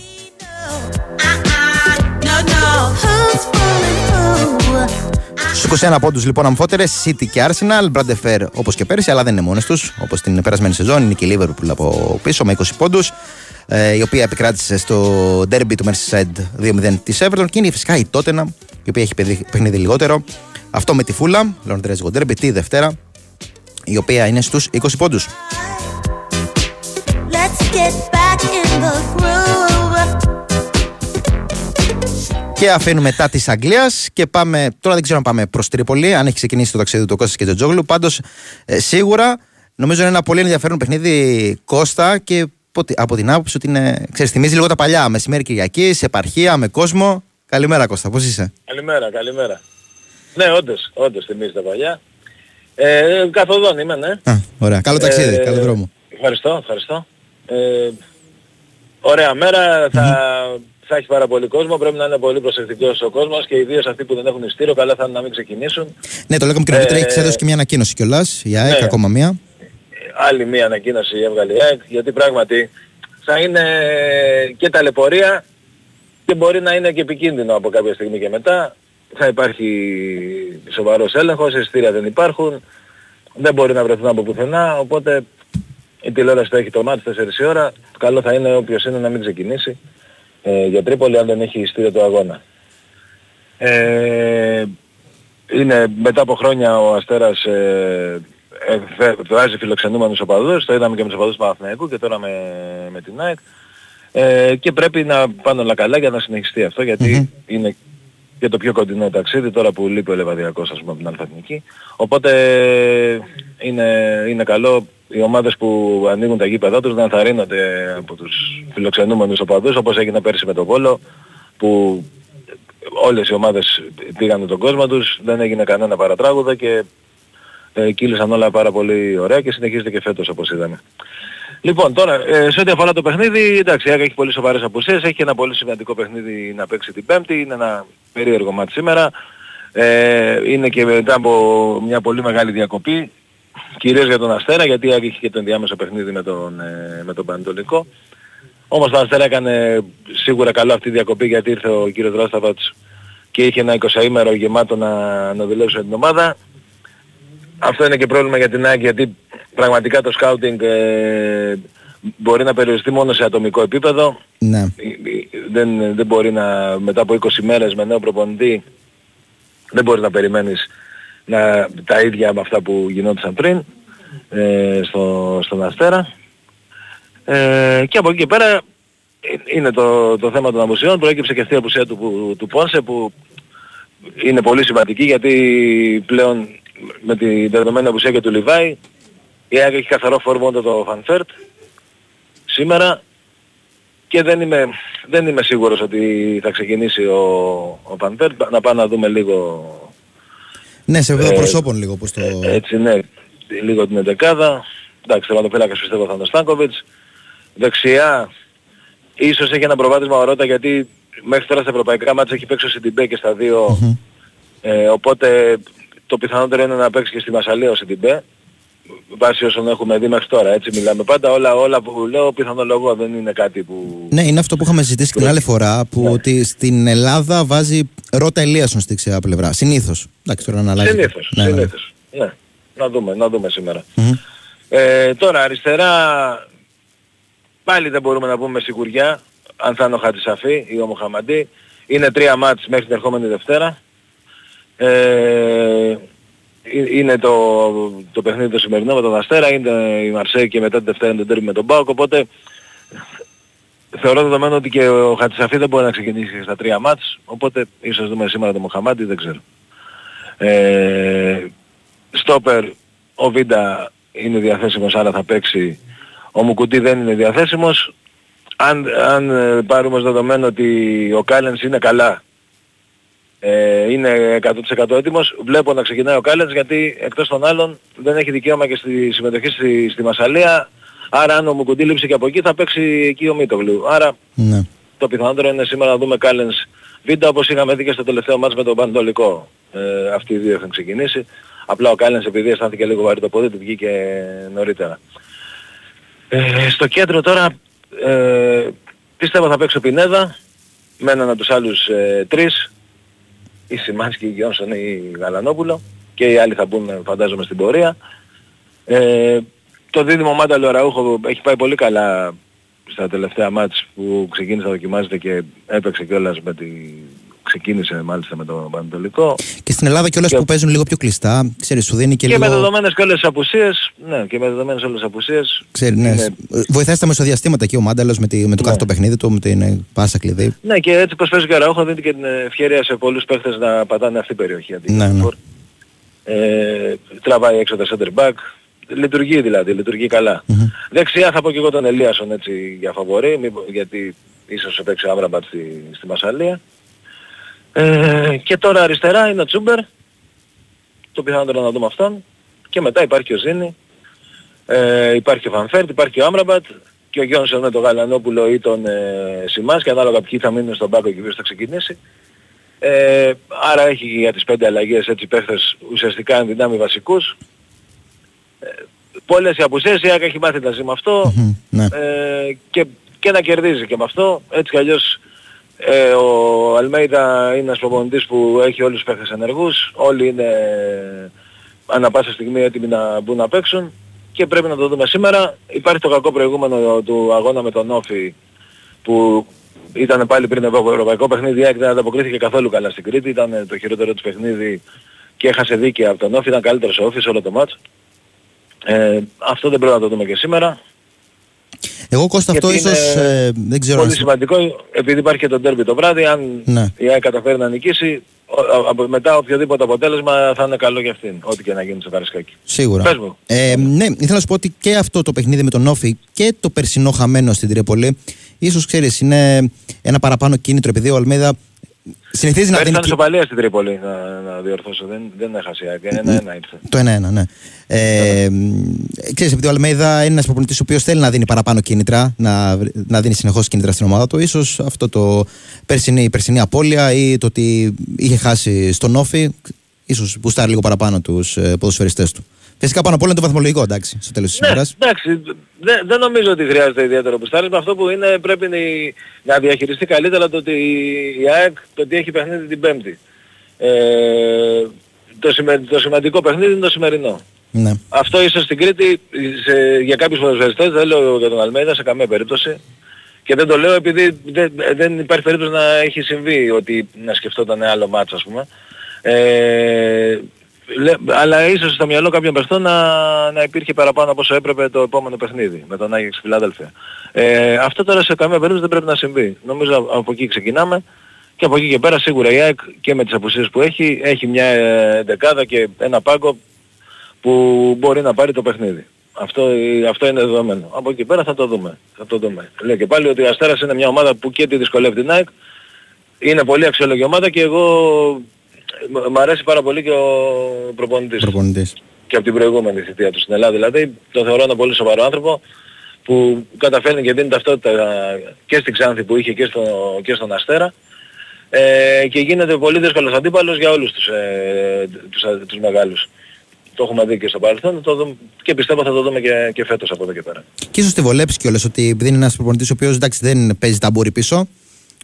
No, no. Who's fooling who? Στου 21 πόντους λοιπόν αμφότερε, City και Arsenal, Μπραντεφέρ όπως και πέρυσι, αλλά δεν είναι μόνες τους. Όπως την περασμένη σεζόν, είναι και η Liverpool από πίσω με 20 πόντους, ε, η οποία επικράτησε στο derby του Merseyside 2-0 της Everton. Και είναι φυσικά η Tottenham, η οποία έχει παιδι- παιχνίδι λιγότερο. Αυτό με τη Fulham, Λονδρέζικο derby, τη Δευτέρα, η οποία είναι στους 20 πόντους. Let's get back in the groove. Και αφήνουμε μετά της Αγγλίας και πάμε. Τώρα δεν ξέρω αν πάμε προς Τρίπολη, αν έχει ξεκινήσει το ταξίδι του Κώστας και του Τζόγλου. Πάντως, σίγουρα νομίζω είναι ένα πολύ ενδιαφέρον παιχνίδι Κώστα και από τη- από την άποψη ότι είναι. Ξέρεις, θυμίζει λίγο τα παλιά. Μεσημέρι Κυριακής, σε επαρχία, με κόσμο. Καλημέρα Κώστα, πώς είσαι; Καλημέρα, καλημέρα. Ναι, όντως, όντως θυμίζει τα παλιά. Ε, καθοδόν είμαι, ναι. Α, ωραία. Καλό ταξίδι, Ε, καλό δρόμο. Ευχαριστώ, ευχαριστώ. Ε, ωραία μέρα, θα, θα έχει πάρα πολύ κόσμο, πρέπει να είναι πολύ προσεκτικός ο κόσμος και ιδίως αυτοί που δεν έχουν ειστήριο, καλά θα είναι να μην ξεκινήσουν. Ναι, το λέγαμε και νωρίτερα, ε, έχεις έδωσε και μια ανακοίνωση κιόλας. Για ΑΕΚ, ναι. ακόμα μία. άλλη μία ανακοίνωση έβγαλε η ΑΕΚ, γιατί πράγματι θα είναι και ταλαιπωρία και μπορεί να είναι και επικίνδυνο από κάποια στιγμή και μετά. θα υπάρχει σοβαρός έλεγχος, εισιτήρια δεν υπάρχουν, δεν μπορεί να βρεθούν από πουθενά, οπότε η τηλεόραση θα έχει το μάτι 4 η ώρα, καλό θα είναι όποιος είναι να μην ξεκινήσει ε, για Τρίπολη αν δεν έχει εισιτήριο του αγώνα. Ε, είναι μετά από χρόνια ο Αστέρας ε, ε, βε- βάζει φιλοξενούμενους οπαδούς, το είδαμε και με τους οπαδούς του Παναθηναϊκού και τώρα με, με την ΑΕΚ. Ε, και πρέπει να πάνε όλα καλά για να συνεχιστεί αυτό γιατί είναι και το πιο κοντινό ταξίδι τώρα που λείπει ο Λεβαδιακός ας πούμε από την Αλφαθνική. Οπότε είναι, είναι καλό οι ομάδες που ανοίγουν τα γήπεδά τους να ενθαρρύνονται από τους φιλοξενούμενους οπαδούς όπως έγινε πέρσι με τον Βόλο που όλες οι ομάδες πήγαν τον κόσμο τους, δεν έγινε κανένα παρατράγουδα και ε, κύλησαν όλα πάρα πολύ ωραία και συνεχίζεται και φέτος όπως είδαμε. Λοιπόν, τώρα, ε, σε ό,τι αφορά το παιχνίδι, εντάξει, η ΑΕΚ έχει πολύ σοβαρές απουσίες, έχει ένα πολύ σημαντικό παιχνίδι να παίξει την Πέμπτη, είναι ένα περίεργο μάτι σήμερα. Ε, είναι και μετά από μια πολύ μεγάλη διακοπή, κυρίως για τον Αστέρα, γιατί η ΑΕΚ είχε και το ενδιάμεσο παιχνίδι με τον, ε, με τον Πανετολικό. Όμως τον Αστέρα έκανε σίγουρα καλό αυτή η διακοπή γιατί ήρθε ο κύριος Δράσταβατς και είχε ένα 20 ημέρο γεμάτο να, να δουλέψει με την ομάδα. Αυτό είναι και πρόβλημα για την ΑΕΚ γιατί πραγματικά το σκάουτινγκ ε, μπορεί να περιοριστεί μόνο σε ατομικό επίπεδο. Ναι. Δεν, δεν μπορεί να μετά από 20 μέρες με νέο προπονητή δεν μπορείς να περιμένεις να, τα ίδια με αυτά που γινόντουσαν πριν ε, στο, στον Αστέρα. Ε, και από εκεί και πέρα ε, είναι το, το θέμα των απουσιών. Προέκυψε και αυτή η απουσία του, που- του Πόνσε που είναι πολύ σημαντική γιατί πλέον με τη δεδομένη απουσία και του Λιβάι η ΑΕΚ έχει καθαρό φορ μόνο το Φαν Βέερτ σήμερα και δεν είμαι, δεν είμαι σίγουρος ότι θα ξεκινήσει ο, ο Φαν Βέερτ. Να πάμε να δούμε λίγο Ναι, σε επίπεδο Ε, προσώπων λίγο πώς το... έτσι ναι, λίγο την εντεκάδα. Εντάξει, τερματοφύλακας πιστεύω θα είναι ο Στάνκοβιτς. Δεξιά, ίσως έχει ένα προβάδισμα ο Ρότα γιατί μέχρι τώρα στα ευρωπαϊκά μάτια έχει παίξει ο Σιντιμπέ και στα δυο Ε, οπότε το πιθανότερο είναι να παίξει και στη Μασαλία ο Σιντιμπέ. Βάσει όσων έχουμε δει μέχρι τώρα, έτσι μιλάμε πάντα. Όλα, όλα που λέω πιθανολογώ δεν είναι κάτι που... Ναι, είναι αυτό που είχαμε συζητήσει και την άλλη φορά που Ναι. ότι στην Ελλάδα βάζει Ρώτα Ελίασον στη δεξιά πλευρά. Συνήθως. Εντάξει, τώρα να αλλάζει. Συνήθως, Ναι, ναι. συνήθως. Ναι, να δούμε, να δούμε σήμερα. Ε, τώρα αριστερά πάλι δεν μπορούμε να πούμε με σιγουριά αν θα είναι ο Χατζησαφή ή ο Μοχαμαντή. Είναι τρία μάτς μέχρι την ερχόμενη Δευτέρα. Ε, ε- είναι το, το παιχνίδι το σημερινό με τον Αστέρα, είναι η Μαρσέη και μετά την Δευτέρα είναι το τέρμι με τον Πάοκ, οπότε θεωρώ δεδομένο ότι και ο Χατζησαφή δεν μπορεί να ξεκινήσει στα τρία μάτς, οπότε ίσως δούμε σήμερα τον Μοχαμάντη, δεν ξέρω. Ε, στόπερ, ο Βίντα είναι διαθέσιμος, άρα θα παίξει. Ο Μουκουτί δεν είναι διαθέσιμος. Αν, αν ε, πάρουμε ως δεδομένο ότι ο Κάλενς είναι καλά, ε, είναι 100% έτοιμος, βλέπω να ξεκινάει ο Κάλενς γιατί εκτός των άλλων δεν έχει δικαίωμα και στη συμμετοχή στη, στη Μασαλία. Άρα αν ο Μουκουτί λείψει και από εκεί θα παίξει εκεί ο Μίτογλου. Άρα Ναι. το πιθανότερο είναι σήμερα να δούμε Κάλενς Βίντα όπως είχαμε δει και στο τελευταίο μάτς με τον Πανετολικό. Ε, αυτοί οι δύο έχουν ξεκινήσει. Απλά ο Κάλενς επειδή αισθάνθηκε λίγο βαρύ το πόδι του βγήκε νωρίτερα. Ε, στο κέντρο τώρα ε, πιστεύω θα παίξει ο Πινέδα με έναν από τους άλλους ε, τρεις η Σιμάνσκι, η Γιόνσον ή η Γαλανόπουλο και οι άλλοι θα μπουν ε, φαντάζομαι στην πορεία. Ε, το δίδυμο Μάντα Λοραούχο έχει πάει πολύ καλά στα τελευταία μάτς που ξεκίνησε να δοκιμάζεται και έπαιξε κιόλας με τη... ξεκίνησε μάλιστα με τον Πανετολικό. Και στην Ελλάδα κιόλας που παίζουν λίγο πιο κλειστά, ξέρεις, σου δίνει και, Και, με λίγο... δεδομένες και όλες τις απουσίες, ναι, και με δεδομένες όλες τις απουσίες, Ξέρεις, ναι. είναι- Βοηθάει στα μεσοδιαστήματα εκεί ο Μάνταλος με, τη, με το Ναι. κάθε το παιχνίδι του, με την ε, πάσα κλειδί. Ναι, και έτσι πως παίζει και ο Ραούχο δίνει και την ευκαιρία σε πολλούς παίχτες να πατάνε αυτή την περιοχή. αντί Ναι, για ναι. φορ. Ε, τραβάει έξω το center back. Λειτουργεί δηλαδή, λειτουργεί καλά. Δεξιά θα πω και εγώ τον Ελίασον έτσι για φαβορή, μήπως- γιατί ίσως παίξει ο Άμραμπατ στη, στη Μασσαλία. Ε, και τώρα αριστερά είναι ο Τσούμπερ, το πιθανότερο να δούμε αυτόν. Και μετά υπάρχει ο Ζίνι, ε, υπάρχει ο Φαν Βέερτ, υπάρχει ο Άμραμπατ και ο Γιόνσον με τον Γαλανόπουλο ή τον ε, Σιμάνσκι και ανάλογα ποιοι θα μείνουν στον πάγκο και ποιος θα ξεκινήσει. Ε, άρα έχει για τις πέντε αλλαγές έτσι παίχτες ουσιαστικά εν δυνάμει βασικούς. Ε, πολλές οι απουσίες, η ΑΕΚ έχει μάθει να ζει με αυτό ναι. ε, και, και να κερδίζει και με αυτό. Έτσι κι αλλιώς Ε, ο Αλμέιδα είναι ένας προπονητής που έχει όλους τους παίχτες ενεργούς, όλοι είναι ανά πάσα στιγμή έτοιμοι να μπουν να παίξουν και πρέπει να το δούμε σήμερα. Υπάρχει το κακό προηγούμενο του αγώνα με τον Όφη που ήταν πάλι πριν το ευρωπαϊκό παιχνίδι, η ΑΕΚ δεν ανταποκρίθηκε καθόλου καλά στην Κρήτη, ήταν το χειρότερο του παιχνίδι και έχασε δίκαια από τον Όφη, ήταν καλύτερος ο Όφης σε όλο το μάτς. Ε, αυτό δεν πρέπει να το δούμε και σήμερα. Εγώ Κώστα αυτό Γιατί ίσως είναι ε, δεν ξέρω Πολύ αν- σημαντικό, επειδή υπάρχει και το ντέρμπι το βράδυ, αν Ναι. η ΑΕΚ καταφέρει να νικήσει, ο- α- από- μετά οποιοδήποτε αποτέλεσμα θα είναι καλό για αυτήν, ό,τι και να γίνει στο Καρισκάκι. Σίγουρα. Πες μου. Ε, ναι, ήθελα να σου πω ότι και αυτό το παιχνίδι με τον Όφη και το περσινό χαμένο στην Τρίπολη, ίσως ξέρεις, είναι ένα παραπάνω κίνητρο επειδή ο Αλμέδα συνηθίζει να Πέρσι δίνει. ήταν ισοπαλία στην Τρίπολη, να, να διορθώσω, δεν, δεν έχασε η ΑΕΚ, ένα-ένα ήρθε. Το 1-1, ναι. Ε, ξέρεις, επειδή ο Αλμέιδα είναι ένας προπονητής ο οποίος θέλει να δίνει παραπάνω κίνητρα, να, βρ- να δίνει συνεχώς κίνητρα στην ομάδα του, ίσως αυτό το περσινή, η περσινή απώλεια ή το ότι είχε χάσει στον Όφη, ίσως μπουστάρει λίγο παραπάνω τους ε, ποδοσφαιριστές του. Φυσικά πάνω απ' όλα είναι το βαθμολογικό, εντάξει, στο τέλος της Ναι, ημέρας. εντάξει, δεν, δεν νομίζω ότι χρειάζεται ιδιαίτερο πιστάρισμα. Αυτό που είναι πρέπει να- να διαχειριστεί καλύτερα το ότι η ΑΕΚ το ότι έχει παιχνίδι την Πέμπτη. Ε, το, σημε- το σημαντικό παιχνίδι είναι το σημερινό. Ναι. Αυτό ίσως στην Κρήτη σε, για κάποιους ποδοσφαιριστές, δεν λέω για τον Αλμέιδα σε καμία περίπτωση. Και δεν το λέω επειδή δεν, δεν υπάρχει περίπτωση να έχει συμβεί ότι να σκεφτόταν άλλο μάτς ας πούμε. Ε, λέ- αλλά ίσως στο μυαλό κάποιων παιχτών να, να υπήρχε παραπάνω από όσο έπρεπε το επόμενο παιχνίδι με τον Άγιεξ Φιλάδελφια. Ε, αυτό τώρα σε καμία περίπτωση δεν πρέπει να συμβεί. Νομίζω από εκεί ξεκινάμε και από εκεί και πέρα σίγουρα η ΑΕΚ και με τις απουσίες που έχει έχει μια ε, δεκάδα και ένα πάγκο που μπορεί να πάρει το παιχνίδι. Αυτό, αυτό είναι δεδομένο. Από εκεί πέρα θα το δούμε. Θα το δούμε. Λέω και πάλι ότι ο Αστέρας είναι μια ομάδα που και τη δυσκολεύει την ΑΕΚ. Είναι πολύ αξιόλογη ομάδα και εγώ μ- μ' αρέσει πάρα πολύ και ο προπονητής. Προπονητής. Και από την προηγούμενη θητεία του στην Ελλάδα. Δηλαδή το θεωρώ ένα πολύ σοβαρό άνθρωπο που καταφέρνει και δίνει ταυτότητα και στην Ξάνθη που είχε και, στο, και στον Αστέρα ε, και γίνεται πολύ δύσκολος αντίπαλος για όλους τους, ε, τους, τους μεγάλους. Το έχουμε δει και στο παρελθόν θα το δούμε, και πιστεύω θα το δούμε και, και φέτος από εδώ και πέρα. Και ίσως τη βολέψει κιόλας ότι επειδή είναι ένας προπονητής ο οποίος εντάξει δεν παίζει ταμπούρι πίσω,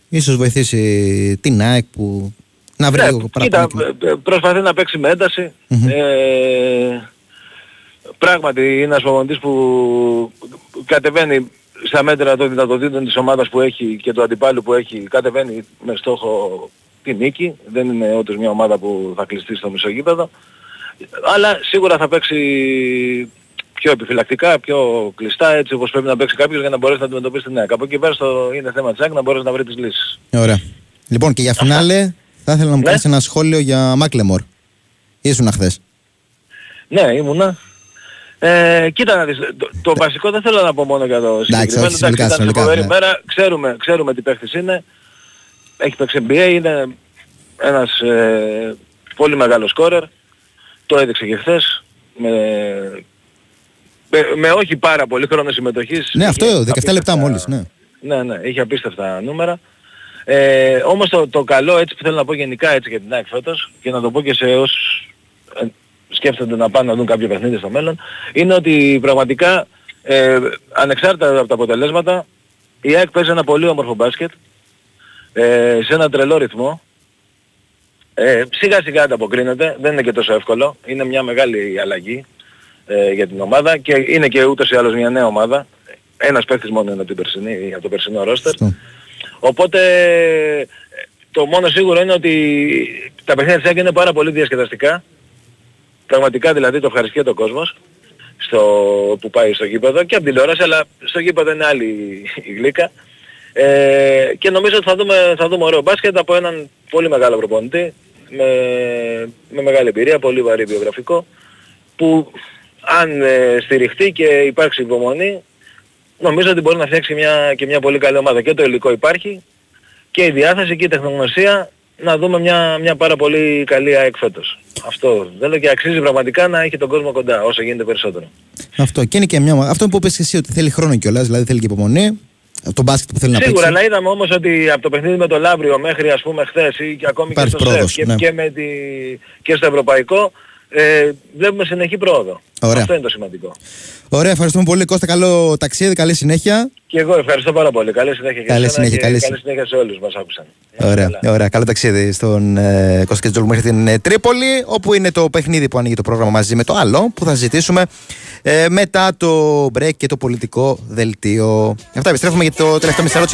ίσως βοηθήσει την ΑΕΚ που να βρει Ναι, λίγο παραπάνω. κοίτα, ε, ε, προσπαθεί να παίξει με ένταση. Ε, πράγματι είναι ένας προπονητής που κατεβαίνει στα μέτρα των δυνατοτήτων της ομάδας που έχει και του αντιπάλου που έχει, κατεβαίνει με στόχο τη νίκη. Δεν είναι όντως μια ομάδα που θα κλειστεί στο μισό γήπεδο. Αλλά σίγουρα θα παίξει πιο επιφυλακτικά, πιο κλειστά, έτσι όπως πρέπει να παίξει κάποιος για να μπορέσει να αντιμετωπίσει την ΑΕΚ. Από εκεί πέρα στο, είναι θέμα της ΑΕΚ να μπορέσει να βρει τις λύσεις. Ωραία. Λοιπόν και για φινάλε θα ήθελα να μου Ναι. κάνεις ένα σχόλιο για Μάκλεμορ. Ήσουν χθες. Ναι, ήμουνα. Ε, κοίτα να δεις, το, το βασικό δεν θέλω να πω μόνο για το συγκεκριμένο. όχι, συνολικά, ήταν συνολικά, φοβερή ναι. μέρα, ξέρουμε, ξέρουμε τι παίχτης είναι. Έχει παίξει NBA, είναι ένας ε, πολύ μεγάλος σκόρερ. Το έδειξε και χθες. Με, με, με όχι πάρα πολύ χρόνο συμμετοχής. Ναι, αυτό Είχε 17 λεπτά απίστευτα- μόλις. Ναι. ναι, ναι, είχε απίστευτα νούμερα. Ε, όμως το, το καλό έτσι που θέλω να πω γενικά έτσι για την ΑΕΚ φέτος και να το πω και σε όσους ε, σκέφτονται να πάνε να δουν κάποιο παιχνίδι στο μέλλον είναι ότι πραγματικά ε, ανεξάρτητα από τα αποτελέσματα η ΑΕΚ παίζει ένα πολύ όμορφο μπάσκετ ε, σε ένα τρελό ρυθμό ε, σιγά σιγά ανταποκρίνεται, δεν είναι και τόσο εύκολο, είναι μια μεγάλη αλλαγή ε, για την ομάδα και είναι και ούτως ή άλλως μια νέα ομάδα. Ένας παίκτης μόνο είναι από, την περσινή, από το περσινό ρόστερ. Οπότε ε, το μόνο σίγουρο είναι ότι τα παιχνίδια της ΑΕΚ είναι πάρα πολύ διασκεδαστικά. Πραγματικά δηλαδή το ευχαριστεί ο κόσμος στο, που πάει στο γήπεδο και από την τηλεόραση αλλά στο γήπεδο είναι άλλη η γλύκα. Ε, και νομίζω ότι θα δούμε, θα δούμε ωραίο μπάσκετ από έναν πολύ μεγάλο προπονητή με, με μεγάλη εμπειρία, πολύ βαρύ βιογραφικό που αν ε, στηριχτεί και υπάρξει υπομονή νομίζω ότι μπορεί να φτιάξει μια, και μια πολύ καλή ομάδα. Και το υλικό υπάρχει και η διάθεση και η τεχνογνωσία να δούμε μια, μια πάρα πολύ καλή ΑΕΚ φέτος. Αυτό θέλω και αξίζει πραγματικά να έχει τον κόσμο κοντά όσο γίνεται περισσότερο. Αυτό. Και είναι και μια... Αυτό που είπες και εσύ ότι θέλει χρόνο κιόλας, δηλαδή θέλει και υπομονή. Το μπάσκετ που θέλει να Σίγουρα, παίξει. αλλά είδαμε όμως ότι από το παιχνίδι με το Λαύριο μέχρι ας πούμε χθες ή και ακόμη Υπάρχει και στο πρόοδος, ΣΕΦ και, ναι. και, με τη, και στο Ευρωπαϊκό ε, βλέπουμε συνεχή πρόοδο. Ωραία. Αυτό είναι το σημαντικό. Ωραία, ευχαριστούμε πολύ. Κώστα, καλό ταξίδι, καλή συνέχεια. Και εγώ ευχαριστώ πάρα πολύ. Καλή συνέχεια και Καλή εσένα συνέχεια, και καλή καλή συνέχεια σε όλους μας άκουσαν. Ωραία, ωραία. Καλό ταξίδι στον ε, Κώστα Κετζόλου μέχρι την ε, Τρίπολη, όπου είναι το παιχνίδι που ανοίγει το πρόγραμμα μαζί με το άλλο, που θα συζητήσουμε ε, μετά το break και το πολιτικό δελτίο. Αυτά επιστρέφουμε για το τελευταίο μισθαρό της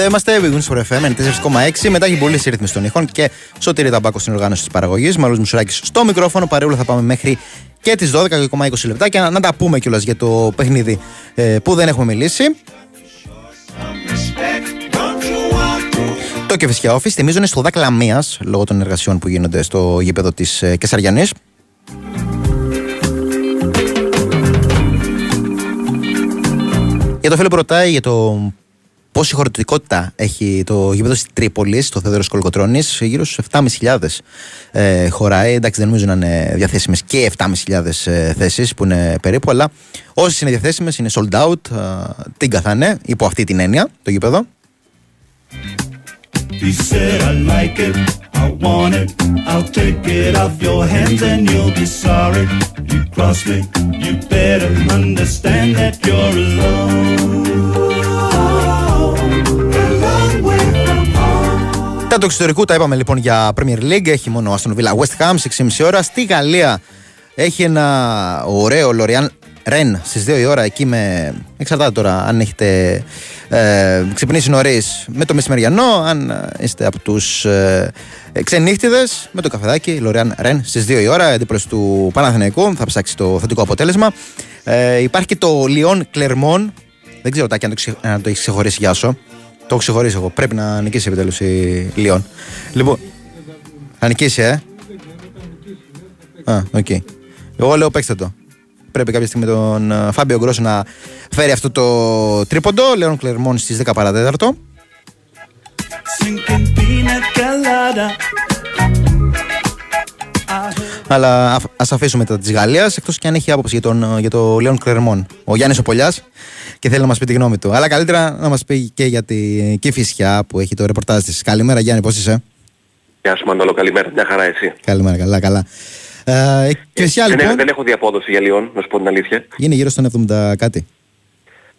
Εδώ είμαστε, Big Wings for FM 4,6. Μετά έχει πολύ ρύθμιση των ήχων και σωτήρι ταμπάκο στην οργάνωση της παραγωγής. Μάλλον Μουσουράκης στο μικρόφωνο. Παρεούλα θα πάμε μέχρι και τις 12 και ακόμα 20 λεπτά και να, να τα πούμε κιόλας για το παιχνίδι ε, που δεν έχουμε μιλήσει. Το Κεφισιά Office θυμίζω είναι στο δάκλα Λαμία λόγω των εργασιών που γίνονται στο γήπεδο της ε, Κεσαριανής. Για το φίλο που ρωτάει για το πόση χωρητικότητα έχει το γήπεδο τη Τρίπολη, το Θεόδωρος Κολοκοτρόνη, γύρω στους 7.500 ε, χωράει. Εντάξει, δεν νομίζω να είναι διαθέσιμες και 7.500 ε, θέσεις που είναι περίπου, αλλά όσες είναι διαθέσιμες είναι sold out. Ε, την καθάνε, υπό αυτή την έννοια, το γήπεδο. He said I like it, I want it, I'll take it off your hands and you'll be sorry. You cross me, you better understand that you're alone. Τα του εξωτερικού τα είπαμε λοιπόν για Premier League. Έχει μόνο Aston Villa West Ham στι 6.30 ώρα. Στη Γαλλία έχει ένα ωραίο Λοριάν Ρεν στις 2 η ώρα εκεί με. Εξαρτάται τώρα αν έχετε ε, ξυπνήσει νωρίς με το μεσημεριανό. Αν ε, είστε από τους ε, ξενύχτηδες με το καφεδάκι Λοριάν Ρεν στις 2 η ώρα. Αντίπαλο του Παναθηναϊκού. Θα ψάξει το θετικό αποτέλεσμα. Ε, υπάρχει και το Λιόν Κλερμόν. Δεν ξέρω Τάκη αν το, ξε, αν το έχεις ξεχωρίσει γεια σου. Το έχω ξεχωρίσει εγώ. Πρέπει να νικήσει επιτέλους η Λιόν. Λοιπόν. Θα νικήσει, ε. Α, οκ. Εγώ λέω παίξτε το. Πρέπει κάποια στιγμή τον ε, Φάμπιο Γκρόσο να φέρει αυτό το τρίποντο. Λιόν Κλερμόν στις 10 παρά τέταρτο. Sinking pina colada. Αλλά ας αφήσουμε τα της Γαλλίας εκτός και αν έχει άποψη για, τον, για το Λέων Κλερμόν. Ο Γιάννης ο Πολιά και θέλει να μας πει τη γνώμη του. Αλλά καλύτερα να μας πει και για τη Κηφισιά που έχει το ρεπορτάζ της. Καλημέρα, Γιάννη, πώς είσαι; Γεια σου Μανώλο, καλημέρα. Μια χαρά εσύ. Καλημέρα, καλά, καλά. Ε, Κηφισιά, δεν, λοιπόν, έχω, δεν έχω δει απόδοση για Λιόν, να σου πω την αλήθεια. είναι γύρω στον 70 κάτι.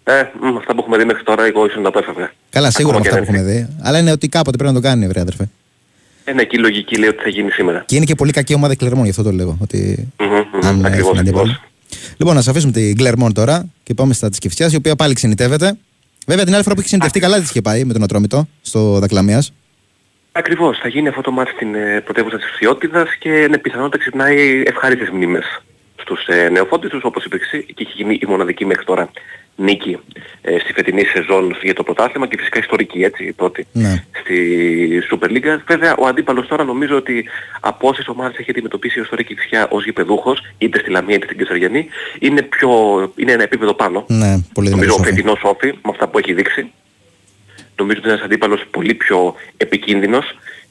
Ε, μ, αυτά που έχουμε δει μέχρι τώρα, εγώ ήσουν να το έφευγα. Καλά, σίγουρα με Ακόμα αυτά και που δεν έχουμε δει. Αλλά είναι ότι κάποτε πρέπει να το κάνει, βρε αδερφέ. Ε, ναι, εκεί η λογική λέει ότι θα γίνει σήμερα. Και είναι και πολύ κακή ομάδα η Κλερμόν, γι' αυτό το λέω. Ότι Μμμ, μμμ, αν ακριβώς, έχουν αντίπαλο. ακριβώς. Λοιπόν, να σα αφήσουμε την Κλερμόν τώρα και πάμε στα της Κυφσιάς, η οποία πάλι ξενιτεύεται. Βέβαια την άλλη φορά που έχει ξενιτευτεί καλά της είχε πάει με τον Ατρόμητο στο Δακλαμίας. Ακριβώς, θα γίνει αυτό το μάτι στην ε, πρωτεύουσα της Φιώτιδας και είναι πιθανότητα ξυπνάει ευχάριστες μνήμες στους ε, νεοφώτιστους, όπως είπε εσύ, και έχει γίνει η μοναδική μέχρι τώρα νίκη ε, στη φετινή σεζόν για το πρωτάθλημα και φυσικά ιστορική, έτσι, η πρώτη Ναι. στη Super League. Βέβαια, ο αντίπαλος τώρα νομίζω ότι από όσες ομάδες έχει αντιμετωπίσει η ιστορική φυσιά ως γηπεδούχος, είτε στη Λαμία είτε στην Κεσαριανή, είναι, πιο, είναι ένα επίπεδο πάνω. Ναι, πολύ Νομίζω δυνατό. ο φετινός όφη, με αυτά που έχει δείξει, νομίζω ότι είναι ένας αντίπαλος πολύ πιο επικίνδυνος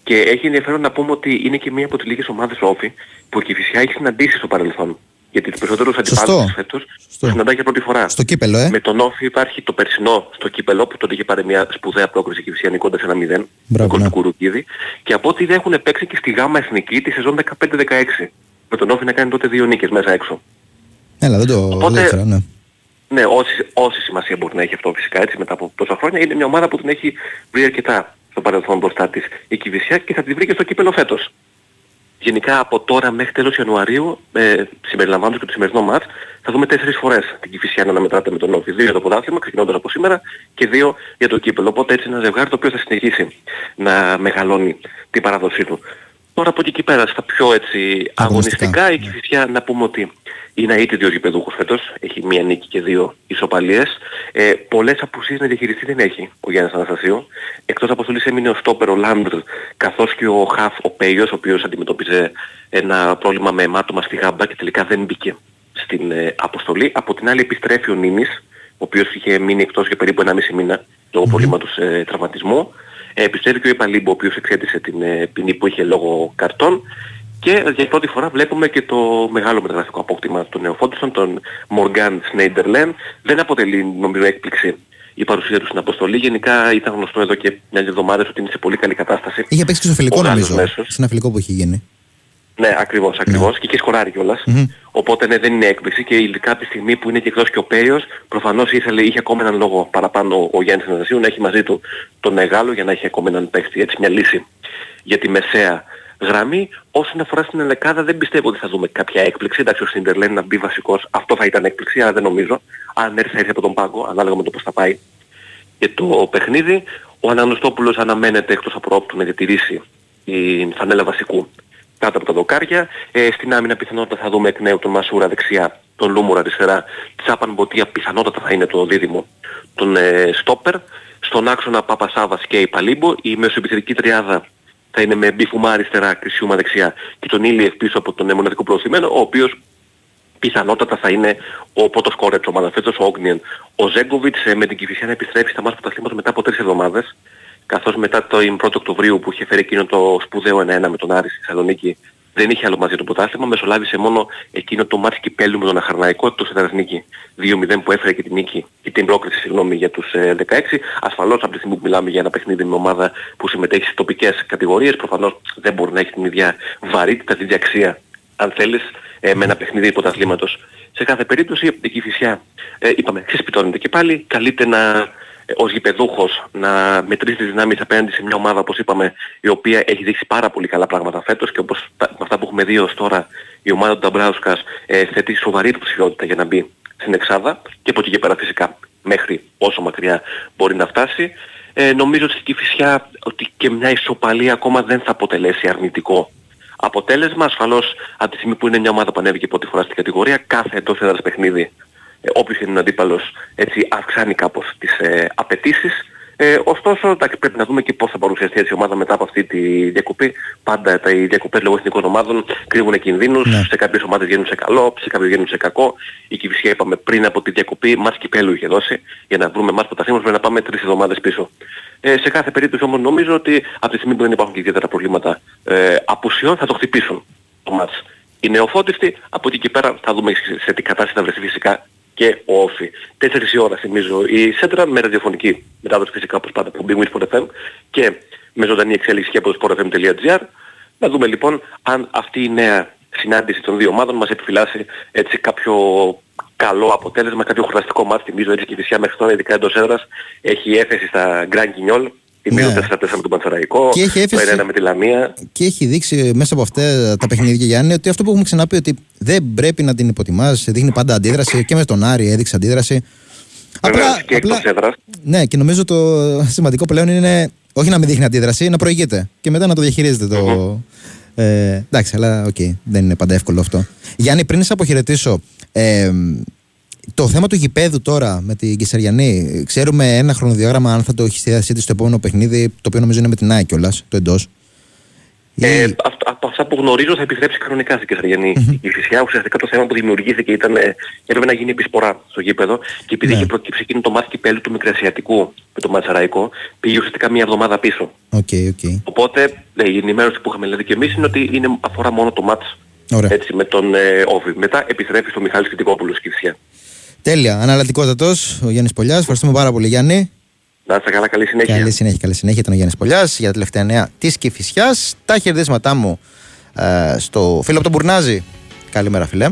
και έχει ενδιαφέρον να πούμε ότι είναι και μία από τις λίγες ομάδες όφη που η Κηφισιά έχει συναντήσει στο παρελθόν. Γιατί τους περισσότερους αντιπάλους της φέτος τους συναντάει για πρώτη φορά. Στο κύπελο, ε. Με τον Όφη υπάρχει το περσινό στο κύπελο που τότε είχε πάρει μια σπουδαία πρόκριση η Κηφισιά νικώντας ένα 0 Μπράβο, γκολ ναι. του Κουρουκίδη και από ό,τι δεν έχουν παίξει και στη γάμα εθνική τη σεζόν 15-16 με τον Όφη να κάνει τότε δύο νίκες μέσα έξω. Έλα, δεν το Οπότε- δεν ήξερα, ναι. Ναι, όση, όση σημασία μπορεί να έχει αυτό φυσικά έτσι μετά από τόσα χρόνια είναι μια ομάδα που την έχει βρει αρκετά στο παρελθόν μπροστά της η Κηφισιά και θα τη βρει και στο κύπελο φέτος. Γενικά από τώρα μέχρι τέλος Ιανουαρίου, ε, συμπεριλαμβάνοντας και το σημερινό μάτς, θα δούμε τέσσερις φορές την Κηφισιά να αναμετράται με τον Όφη. Δύο για το ποδάθλημα, ξεκινώντας από σήμερα, και δύο για το κύπελο. Οπότε έτσι ένα ζευγάρι το οποίο θα συνεχίσει να μεγαλώνει την παράδοσή του. Τώρα από εκεί και πέρα στα πιο έτσι αγωνιστικά η Κηφισιά να πούμε ότι είναι αίτηδιος γηπεδούχος φέτος, έχει μία νίκη και δύο ισοπαλίες. Ε, πολλές απουσίες να διαχειριστεί δεν έχει ο Γιάννης Αναστασίου. Εκτός αποστολής έμεινε ο Στόπερ, ο Λάμπρ, καθώς και ο Χαφ, ο Πέιος, ο οποίος αντιμετώπιζε ένα πρόβλημα με αιμάτωμα στη γάμπα και τελικά δεν μπήκε στην ε, αποστολή. Από την άλλη επιστρέφει ο Νίνης, ο οποίος είχε μείνει εκτός για περίπου 1,5 μήνα λόγω προβλήματος ε, τραυματισμού. Ε, επιστρέφει και ο Ιπαλίμπο, ο οποίος εξέτησε την ε, ποινή που είχε λόγω καρτών. Και για πρώτη φορά βλέπουμε και το μεγάλο μεταγραφικό απόκτημα των νεοφόντων, τον Μοργάν Σνέιντερλεν. Δεν αποτελεί νομίζω έκπληξη η παρουσία του στην αποστολή. Γενικά ήταν γνωστό εδώ και μια εβδομάδα ότι είναι σε πολύ καλή κατάσταση. Είχε παίξει και στο φιλικό Ο Γάλλος νομίζω. μέσος. Σε ένα φιλικό που έχει γίνει. Ναι, ακριβώς, ακριβώς. Και είχε σκοράρει κιόλας. Οπότε ναι, δεν είναι έκπληξη και ειδικά από τη στιγμή που είναι και εκτός και ο Πέιος, προφανώς ήθελε, είχε ακόμα έναν λόγο παραπάνω ο, ο Γιάννης Αναστασίου να έχει μαζί του τον Μεγάλο για να έχει ακόμα έναν παίχτη, έτσι μια λύση για τη μεσαία γραμμή. Όσον αφορά στην Ελεκάδα δεν πιστεύω ότι θα δούμε κάποια έκπληξη. Εντάξει, ο Σίντερλεν να μπει βασικός, αυτό θα ήταν έκπληξη, αλλά δεν νομίζω. Αν έρθει θα έρθει από τον πάγκο, ανάλογα με το πώς θα πάει και το παιχνίδι. Ο Αναγνωστόπουλος αναμένεται εκτός από όπτου να διατηρήσει την φανέλα βασικού κάτω από τα δοκάρια. Ε, στην άμυνα πιθανότατα θα δούμε εκ νέου τον Μασούρα δεξιά, τον Λούμουρα αριστερά. Τσάπαν Μποτία πιθανότατα θα είναι το δίδυμο τον ε, Στόπερ. Στον άξονα Παπασάβας και η Παλίμπο. Η μεσοεπιθετική τριάδα θα είναι με Μπιφουμά αριστερά, Κρισιούμα δεξιά και τον Ήλιεφ πίσω από τον ε, μοναδικό προωθημένο, ο οποίος πιθανότατα θα είναι ο πρώτος κόρε της ομάδας φέτος, ο Όγνιεν. Ο Ζέγκοβιτς ε, με την Κηφισιά να επιστρέψει στα μάτια του πρωταθλήματος μετά από τρεις εβδομάδες, καθώς μετά το 1 Οκτωβρίου που είχε φέρει εκείνο το σπουδαίο 1-1 με τον Άρη στη Θεσσαλονίκη, δεν είχε άλλο μαζί το πρωτάθλημα, μεσολάβησε μόνο εκείνο το μάτς κυπέλου με τον Αχαρναϊκό εκτός έδρας νίκη 2-0 που έφερε και την νίκη και την πρόκληση συγγνώμη για τους ε, 16. Ασφαλώς από τη στιγμή που μιλάμε για ένα παιχνίδι με ομάδα που συμμετέχει στις τοπικές κατηγορίες, προφανώς δεν μπορεί να έχει την ίδια βαρύτητα, την ίδια αξία αν θέλεις, ε, με ένα παιχνίδι πρωταθλήματος. Σε κάθε περίπτωση η Κηφισιά, ε, είπαμε, ξεσπιτώνεται και πάλι, καλείται να, ε, ως γηπεδούχος να μετρήσει τις δυνάμεις απέναντι σε μια ομάδα, όπως είπαμε, η οποία έχει δείξει πάρα πολύ καλά πράγματα φέτος και όπως τα, με αυτά που έχουμε δει ως τώρα η ομάδα του Νταμπράουσκας ε, θέτει σοβαρή υποψηφιότητα για να μπει στην Εξάδα και από εκεί και πέρα φυσικά μέχρι όσο μακριά μπορεί να φτάσει. Ε, νομίζω ότι στην Κηφισιά ότι και μια ισοπαλία ακόμα δεν θα αποτελέσει αρνητικό αποτέλεσμα. Ασφαλώς από τη στιγμή που είναι μια ομάδα που ανέβηκε πρώτη φορά στην κατηγορία, κάθε εντός έδρας παιχνίδι, ε, όποιος είναι ο αντίπαλος, έτσι αυξάνει κάπως τις ε, απαιτήσεις. Ε, ωστόσο, εντάξει, πρέπει να δούμε και πώς θα παρουσιαστεί έτσι η ομάδα μετά από αυτή τη διακοπή. Πάντα τα, οι διακοπές λόγω εθνικών ομάδων κρύβουν κινδύνους. Σε κάποιες ομάδες γίνουν σε καλό, σε κάποιες γίνουν σε κακό. Η Κηφισιά είπαμε πριν από τη διακοπή, μας κυπέλου είχε δώσει. Για να βρούμε μας πρωταθλήματος πρέπει να πάμε τρεις εβδομάδες πίσω. Ε, σε κάθε περίπτωση όμως νομίζω ότι από τη στιγμή που δεν υπάρχουν και ιδιαίτερα προβλήματα ε, απουσιών θα το χτυπήσουν το μάτς. Οι νεοφώτιστοι από εκεί και πέρα θα δούμε σε- σε τι κατάσταση θα βρεθεί φυσικά και ο Όφη. 4 η ώρα θυμίζω η Σέντρα με ραδιοφωνική μετάδοση φυσικά όπως πάντα από Big Wings Sport FM και με ζωντανή εξέλιξη και από το sportfm.gr. Να δούμε λοιπόν αν αυτή η νέα συνάντηση των δύο ομάδων μας επιφυλάσσει έτσι κάποιο καλό αποτέλεσμα, κάποιο χωραστικό μάτι. Θυμίζω έτσι και η Φυσιά μέχρι τώρα, ειδικά εντός έδρας, έχει έφεση στα Grand Guignol. Θυμίζω 4-4 με τον Πανσερραϊκό, Ναι. Και έχει έφεση- το 1-1 με τη Λαμία. Και έχει δείξει μέσα από αυτά τα παιχνίδια Γιάννη ότι αυτό που έχουμε ξαναπεί ότι δεν πρέπει να την υποτιμάς, δείχνει πάντα αντίδραση και με τον Άρη έδειξε αντίδραση. Βεβαίως και εκτός έδρας. Ναι, και νομίζω το σημαντικό πλέον είναι όχι να μην δείχνει αντίδραση, να προηγείται και μετά να το διαχειρίζεται το. Ε, εντάξει, αλλά οκ, δεν είναι πάντα εύκολο αυτό. Γιάννη, πριν σε αποχαιρετήσω, ε, το θέμα του γηπέδου τώρα με την Καισαριανή, ξέρουμε ένα χρονοδιάγραμμα αν θα το έχει στη διάθεσή της στο επόμενο παιχνίδι, το οποίο νομίζω είναι με την ΑΕΚ κιόλας, το εντός. Ε, αυτό- από αυτά που γνωρίζω θα επιστρέψει κανονικά στην Κεσαριανή. Η Φυσιά ουσιαστικά το θέμα που δημιουργήθηκε ήταν ε, έπρεπε να γίνει επισπορά στο γήπεδο και επειδή είχε προκύψει εκείνο το μάτι κυπέλου του Μικρασιατικού με το Ματσαραϊκό πήγε ουσιαστικά μια εβδομάδα πίσω. Οκ, οκ. Οπότε ναι, η ενημέρωση που είχαμε δηλαδή και εμείς είναι ότι είναι, αφορά μόνο το μάτς Ωραία. έτσι, με τον ε, Όβη. Μετά επιστρέφει στο Μιχάλης Κιτικόπουλος στη Φυσιά. Τέλεια. Αναλατικότατο ο Γιάννης Πολιάς. Ευχαριστούμε πάρα πολύ, Γιάννη. Να είστε καλά, καλή συνέχεια. Καλή συνέχεια, καλή συνέχεια. Ήταν ο Γιάννης Πολιάς για τα τελευταία νέα της Κυφυσιάς. Τα χαιρετίσματά μου ε, στο φίλο από τον Μπουρνάζη. Καλημέρα, φίλε.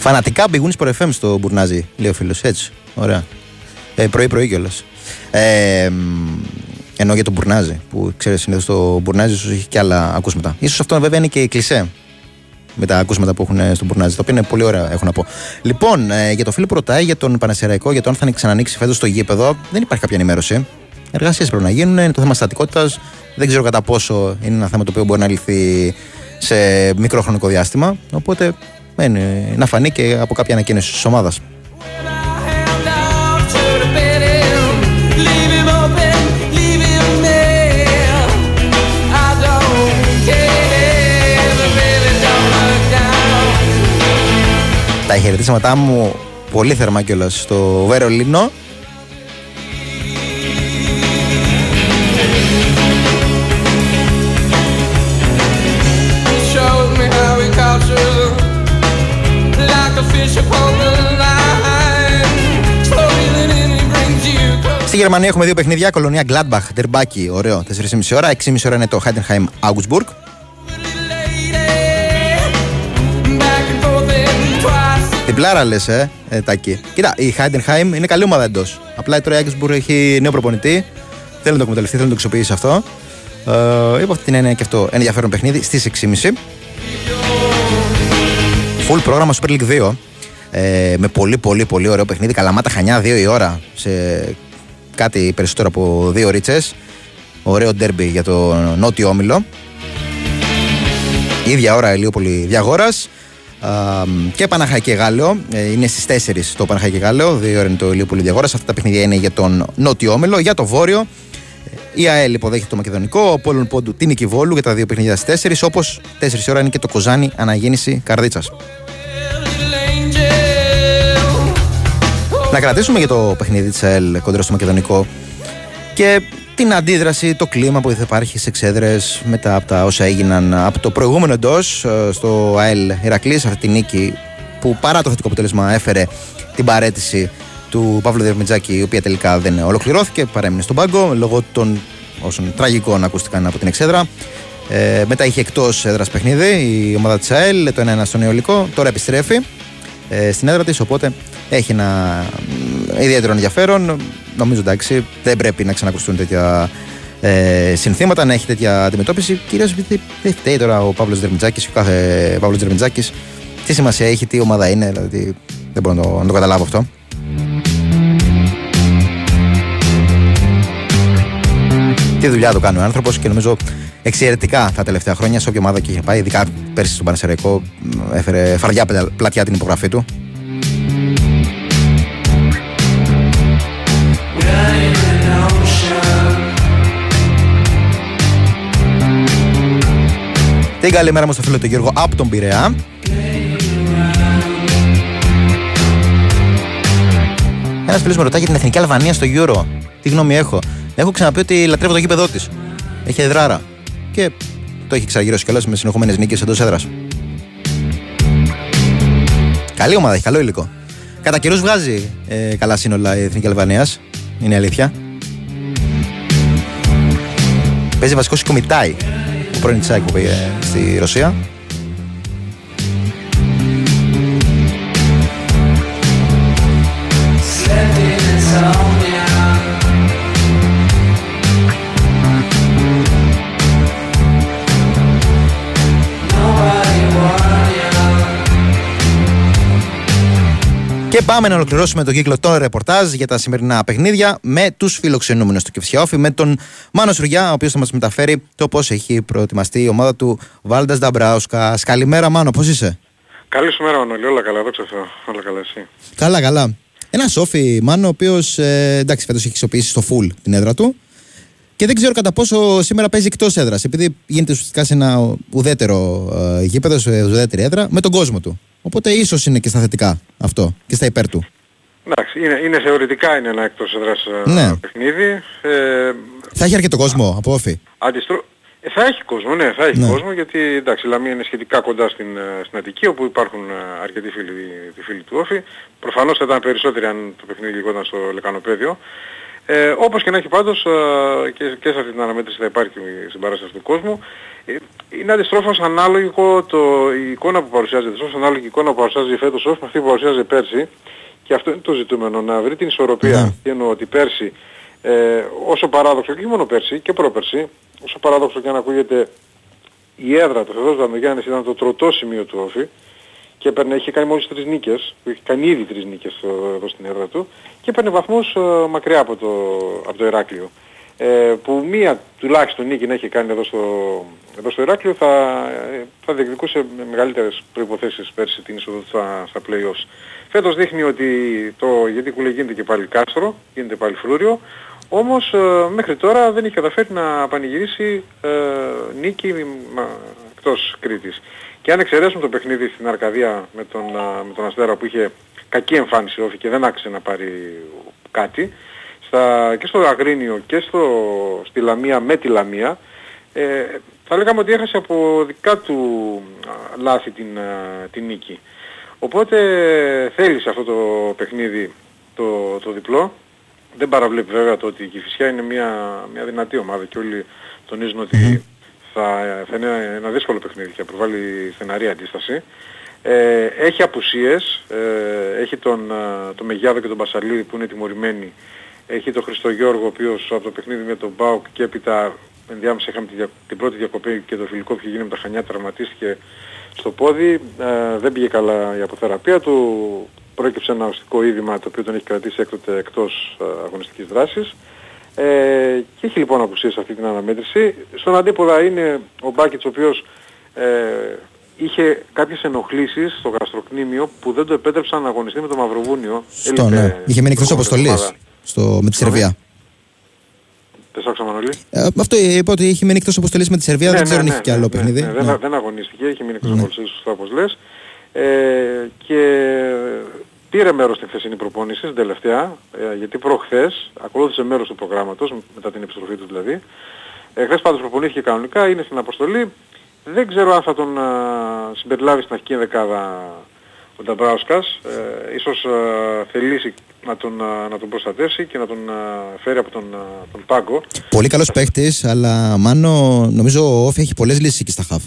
Φανατικά μπηγούν στο FM στο Μπουρνάζι, λέει ο φίλος. Έτσι. Ωραία. Ε, Πρωί-πρωί κιόλας. Ε, μ, ενώ για τον Μπουρνάζι, που ξέρεις συνήθως το Μπουρνάζι ίσως έχει και άλλα ακούσματα. σω αυτό βέβαια είναι και η κλισέ με τα ακούσματα που έχουν στον Μπουρνάζι, τα οποία είναι πολύ ωραία, έχω να πω. Λοιπόν, ε, για το φίλο που ρωτάει για τον Πανασεραϊκό, για το αν θα ξανανοίξει φέτος το γήπεδο, δεν υπάρχει κάποια ενημέρωση. Εργασίες πρέπει να γίνουν, είναι το θέμα στατικότητας. Δεν ξέρω κατά πόσο είναι ένα θέμα το οποίο μπορεί να λυθεί σε μικρό χρονικό διάστημα. Οπότε μένει να φανεί και από κάποια ανακοίνωση της ομάδας. Leave him open, leave him there. I don't care, but baby, don't look down. Τα χαιρετίσματά μου πολύ θερμά κιόλας στο Βερολίνο. Στη Γερμανία έχουμε δύο παιχνίδια. Κολονία Gladbach, Τερμπάκι, ωραίο, 4,5 ώρα. 6,5 ώρα είναι το Heidenheim Augsburg. Back and forth and twice. Διπλάρα λες, ε, ε, Τάκη. Κοίτα, η Heidenheim είναι καλή ομάδα εντός. Απλά τώρα η Augsburg έχει νέο προπονητή. Θέλει να το εκμεταλλευτεί, θέλει να το αξιοποιήσει αυτό. Ε, υπό αυτή την έννοια και αυτό ενδιαφέρον παιχνίδι στις 6.30. Full πρόγραμμα Super League 2. Ε, με πολύ πολύ πολύ ωραίο παιχνίδι. Καλαμάτα Χανιά 2 η ώρα σε κάτι περισσότερο από δύο ρίτσες. Ωραίο ντέρμπι για το νότιο όμιλο. Η ίδια ώρα Ελίοπολη Διαγόρας Α, και Παναχαϊκή Γάλλο. Ε, είναι στις 4 το Παναχαϊκή Γάλλο. Δύο ώρα είναι το Ελίοπολη Διαγόρας. Αυτά τα παιχνίδια είναι για τον νότιο όμιλο. Για το βόρειο η ΑΕΛ υποδέχεται το Μακεδονικό, ο Πόλων Πόντου την Νικηβόλου για τα δύο παιχνίδια στις 4, όπως 4 ώρα είναι και το Κοζάνι Αναγέννηση Καρδίτσας. Να κρατήσουμε για το παιχνίδι της ΑΕΛ κοντρα στο Μακεδονικό και την αντίδραση, το κλίμα που θα υπάρχει σε εξέδρες μετά από τα όσα έγιναν από το προηγούμενο εντός στο ΑΕΛ Ηρακλής, αυτή τη νίκη που παρά το θετικό αποτέλεσμα έφερε την παρέτηση του Παύλου Δερμιτζάκη, η οποία τελικά δεν ολοκληρώθηκε, παρέμεινε στον πάγκο λόγω των όσων τραγικών ακούστηκαν από την εξέδρα. Ε, μετά είχε εκτός έδρας παιχνίδι η ομάδα της ΑΕΛ, το 1-1 στον Ιωλικό. Τώρα επιστρέφει ε, στην έδρα της, οπότε έχει ένα μ, ιδιαίτερο ενδιαφέρον. Νομίζω εντάξει, δεν πρέπει να ξανακουστούν τέτοια ε, συνθήματα, να έχει τέτοια αντιμετώπιση. Κυρίως επειδή δεν φταίει τώρα ο Παύλος Δερμιτζάκης, ο κάθε Παύλος Δερμιτζάκης. Τι σημασία έχει, τι ομάδα είναι, δηλαδή δεν μπορώ να το, να το καταλάβω αυτό. Τι δουλειά του κάνει ο άνθρωπος και νομίζω εξαιρετικά τα τελευταία χρόνια σε όποια ομάδα και είχε πάει, ειδικά πέρσι στον Πανεσαιρικό, έφερε φαρδιά πλα- πλατιά την υπογραφή του. Την καλημέρα μου στο φίλο του Γιώργο από τον Πειραιά. Ένας φίλος με ρωτάει για την εθνική Αλβανία στο Euro. Τι γνώμη έχω; Έχω ξαναπεί ότι λατρεύω το γήπεδό της. Έχει εδράρα. Και το έχει ξαναγυρώσει κιόλας με συνεχόμενες νίκες εντός έδρας. Καλή ομάδα, έχει καλό υλικό. Κατά καιρούς βγάζει ε, καλά σύνολα η εθνική Αλβανίας. Είναι αλήθεια. Παίζει βασικός η Κομιτάι, ο πρώην Τσάκ που πήγε στη Ρωσία. Και πάμε να ολοκληρώσουμε το κύκλο των ρεπορτάζ για τα σημερινά παιχνίδια με τους φιλοξενούμενους του Κευσιάοφη, με τον Μάνος Σουριά, ο οποίος θα μας μεταφέρει το πώς έχει προετοιμαστεί η ομάδα του Βάλντα Νταμπράουσκα. Καλημέρα, Μάνο, πώς είσαι; Καλή σου μέρα Μανώλη, όλα καλά, δόξα Θεώ, όλα καλά εσύ. Καλά, καλά. Ένα Σόφι, Μάνο, ο οποίος ε, εντάξει, φέτος έχει αξιοποιήσει στο full την έδρα του. Και δεν ξέρω κατά πόσο σήμερα παίζει εκτός έδρας, επειδή γίνεται ουσιαστικά σε ένα ουδέτερο ε, γήπεδο, σε ουδέτερη έδρα, με τον κόσμο του. Οπότε ίσως είναι και στα θετικά αυτό και στα υπέρ του. Εντάξει, είναι, είναι θεωρητικά είναι ένα εκτός έδρας ε, Ναι. παιχνίδι. Ε, Θα έχει αρκετό κόσμο από όφη. αντιστρό... ε, θα έχει κόσμο, ναι, θα έχει Ναι. κόσμο γιατί εντάξει, η Λαμία είναι σχετικά κοντά στην, ε, στην Αττική όπου υπάρχουν ε, αρκετοί φίλοι, τη φίλοι του Όφη. Προφανώς θα ήταν περισσότεροι αν το παιχνίδι γινόταν στο Λεκανοπέδιο. Ε, όπως και να έχει πάντως ε, και, και σε αυτή την αναμέτρηση θα υπάρχει στην παράσταση του κόσμου ε, είναι αντιστρόφως ανάλογο το, η εικόνα που παρουσιάζεται, αντιστρόφως ανάλογη η εικόνα που παρουσιάζει φέτος ως με αυτή που παρουσιάζει πέρσι και αυτό είναι το ζητούμενο, να βρει την ισορροπία. Τι εννοώ ότι πέρσι, ε, όσο παράδοξο, και όχι μόνο πέρσι και πρόπερσι, όσο παράδοξο και αν ακούγεται η έδρα του Θεοδός Δαμεγιάννης ήταν το τροτό σημείο του όφη και έπαιρνε, είχε κάνει μόλις τρεις νίκες, είχε κάνει ήδη τρεις νίκες ε, εδώ στην έδρα του και έπαιρνε βαθμούς ε, μακριά από το, από το Ηράκλειο. Ε, που μία τουλάχιστον νίκη να έχει κάνει εδώ στο, εδώ στο Ηράκλειο θα, ε, θα διεκδικούσε με μεγαλύτερες προϋποθέσεις πέρσι την είσοδο στα, στα play-offs. Φέτος δείχνει ότι το γιατί κουλέ γίνεται και πάλι κάστρο, γίνεται πάλι φρούριο, όμως ε, μέχρι τώρα δεν έχει καταφέρει να πανηγυρίσει ε, νίκη μα, εκτός Κρήτης. Και αν εξαιρέσουμε το παιχνίδι στην Αρκαδία με τον, ε, με τον Αστέρα που είχε κακή εμφάνιση όφη και δεν άξιζε να πάρει κάτι, στα, και στο Αγρίνιο και στο, στη Λαμία με τη Λαμία, ε, θα λέγαμε ότι έχασε από δικά του α, λάθη την, α, την νίκη. Οπότε θέλει σε αυτό το παιχνίδι το, το διπλό. Δεν παραβλέπει βέβαια το ότι η Κηφισιά είναι μια, μια δυνατή ομάδα και όλοι τονίζουν ότι θα, θα είναι ένα δύσκολο παιχνίδι και θα προβάλλει στεναρή αντίσταση. Ε, έχει απουσίες, ε, έχει τον, τον Μεγιάδο και τον Μπασαλίδη που είναι τιμωρημένοι. Έχει τον Χριστογιώργο ο οποίος από το παιχνίδι με τον Μπάουκ και έπειτα ενδιάμεσα είχαμε την, την πρώτη διακοπή και το φιλικό που είχε γίνει με τα Χανιά τραυματίστηκε στο πόδι. Ε, δεν πήγε καλά η αποθεραπεία του. Πρόκειψε ένα οστικό είδημα το οποίο τον έχει κρατήσει έκτοτε εκτός ε, αγωνιστικής δράσης. Ε, και έχει λοιπόν απουσίες αυτή την αναμέτρηση. Στον αντίποδα είναι ο Μπάκητς ο οποίος ε, είχε κάποιες ενοχλήσεις στο γαστροκνήμιο που δεν το επέτρεψαν να αγωνιστεί με το Μαυροβούνιο. Στο, ναι. Είχε μείνει εκτός αποστολής στο, με τη Σερβία. Δεν σ' άκουσα Μανώλη. Ε, αυτό είπα ότι είχε μείνει εκτός αποστολής με τη Σερβία, Ναι, δεν ξέρω ναι, αν είχε ναι, και άλλο ναι, παιχνίδι. ναι, δεν, Ναι. δεν αγωνίστηκε, είχε μείνει εκτός αποστολής σωστά όπως λες. Ε, και πήρε μέρος στην χθεσινή προπόνηση, στην τελευταία, ε, γιατί προχθές ακολούθησε μέρος του προγράμματος, μετά την επιστροφή του δηλαδή. Ε, χθες πάντως προπονήθηκε κανονικά, είναι στην αποστολή. Δεν ξέρω αν θα τον α, συμπεριλάβει στην αρχική δεκάδα ο Νταμπράουσκας. Ε, ίσως α, θελήσει να τον, α, να τον προστατεύσει και να τον α, φέρει από τον, α, τον πάγκο. Πολύ καλός παίχτης, αλλά μάλλον νομίζω ο Όφη έχει πολλές λύσεις εκεί στα χαφ.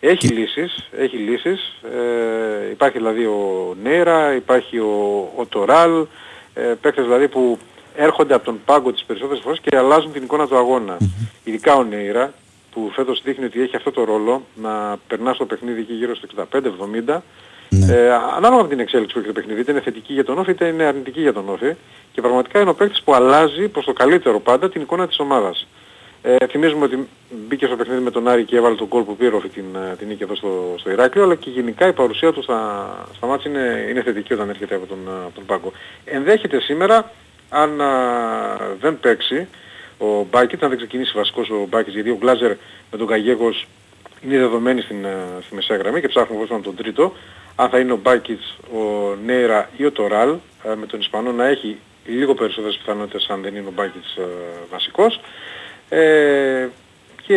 Έχει λύσεις, έχει λύσεις. Ε, υπάρχει δηλαδή ο Νέρα, υπάρχει ο, ο Τοράλ, ε, παίκτες δηλαδή που έρχονται από τον πάγκο τις περισσότερες φορές και αλλάζουν την εικόνα του αγώνα. Ειδικά ο Νέιρα που φέτος δείχνει ότι έχει αυτό το ρόλο να περνά στο παιχνίδι εκεί γύρω στο 65-70 ε, ανάλογα με την εξέλιξη που έχει το παιχνίδι, είτε είναι θετική για τον Όφη είτε είναι αρνητική για τον Όφη και πραγματικά είναι ο παίκτης που αλλάζει προς το καλύτερο πάντα την εικόνα της ομάδας. Ε, θυμίζουμε ότι μπήκε στο παιχνίδι με τον Άρη και έβαλε τον κόλ που πήρε ο Όφη την, ε, την νίκη εδώ στο, στο Ηράκλειο, αλλά και γενικά η παρουσία του στα, στα μάτια είναι, είναι θετική όταν έρχεται από τον, ε, από τον πάγκο. Ενδέχεται σήμερα, αν α, δεν παίξει ο Μπάκιτ, αν δεν ξεκινήσει βασικός ο Μπάκιτ, γιατί ο Γκλάζερ με τον Καγέγος είναι δεδομένοι στην, ε, στη μεσαία γραμμή και ψάχνουμε πώς να τον τρίτο. Αν θα είναι ο Μπάκιτς, ο Νέιρα ή ο Τοράλ, ε, με τον Ισπανό να έχει λίγο περισσότερες πιθανότητες αν δεν είναι ο Μπάκιτς ε, βασικός. Ε, και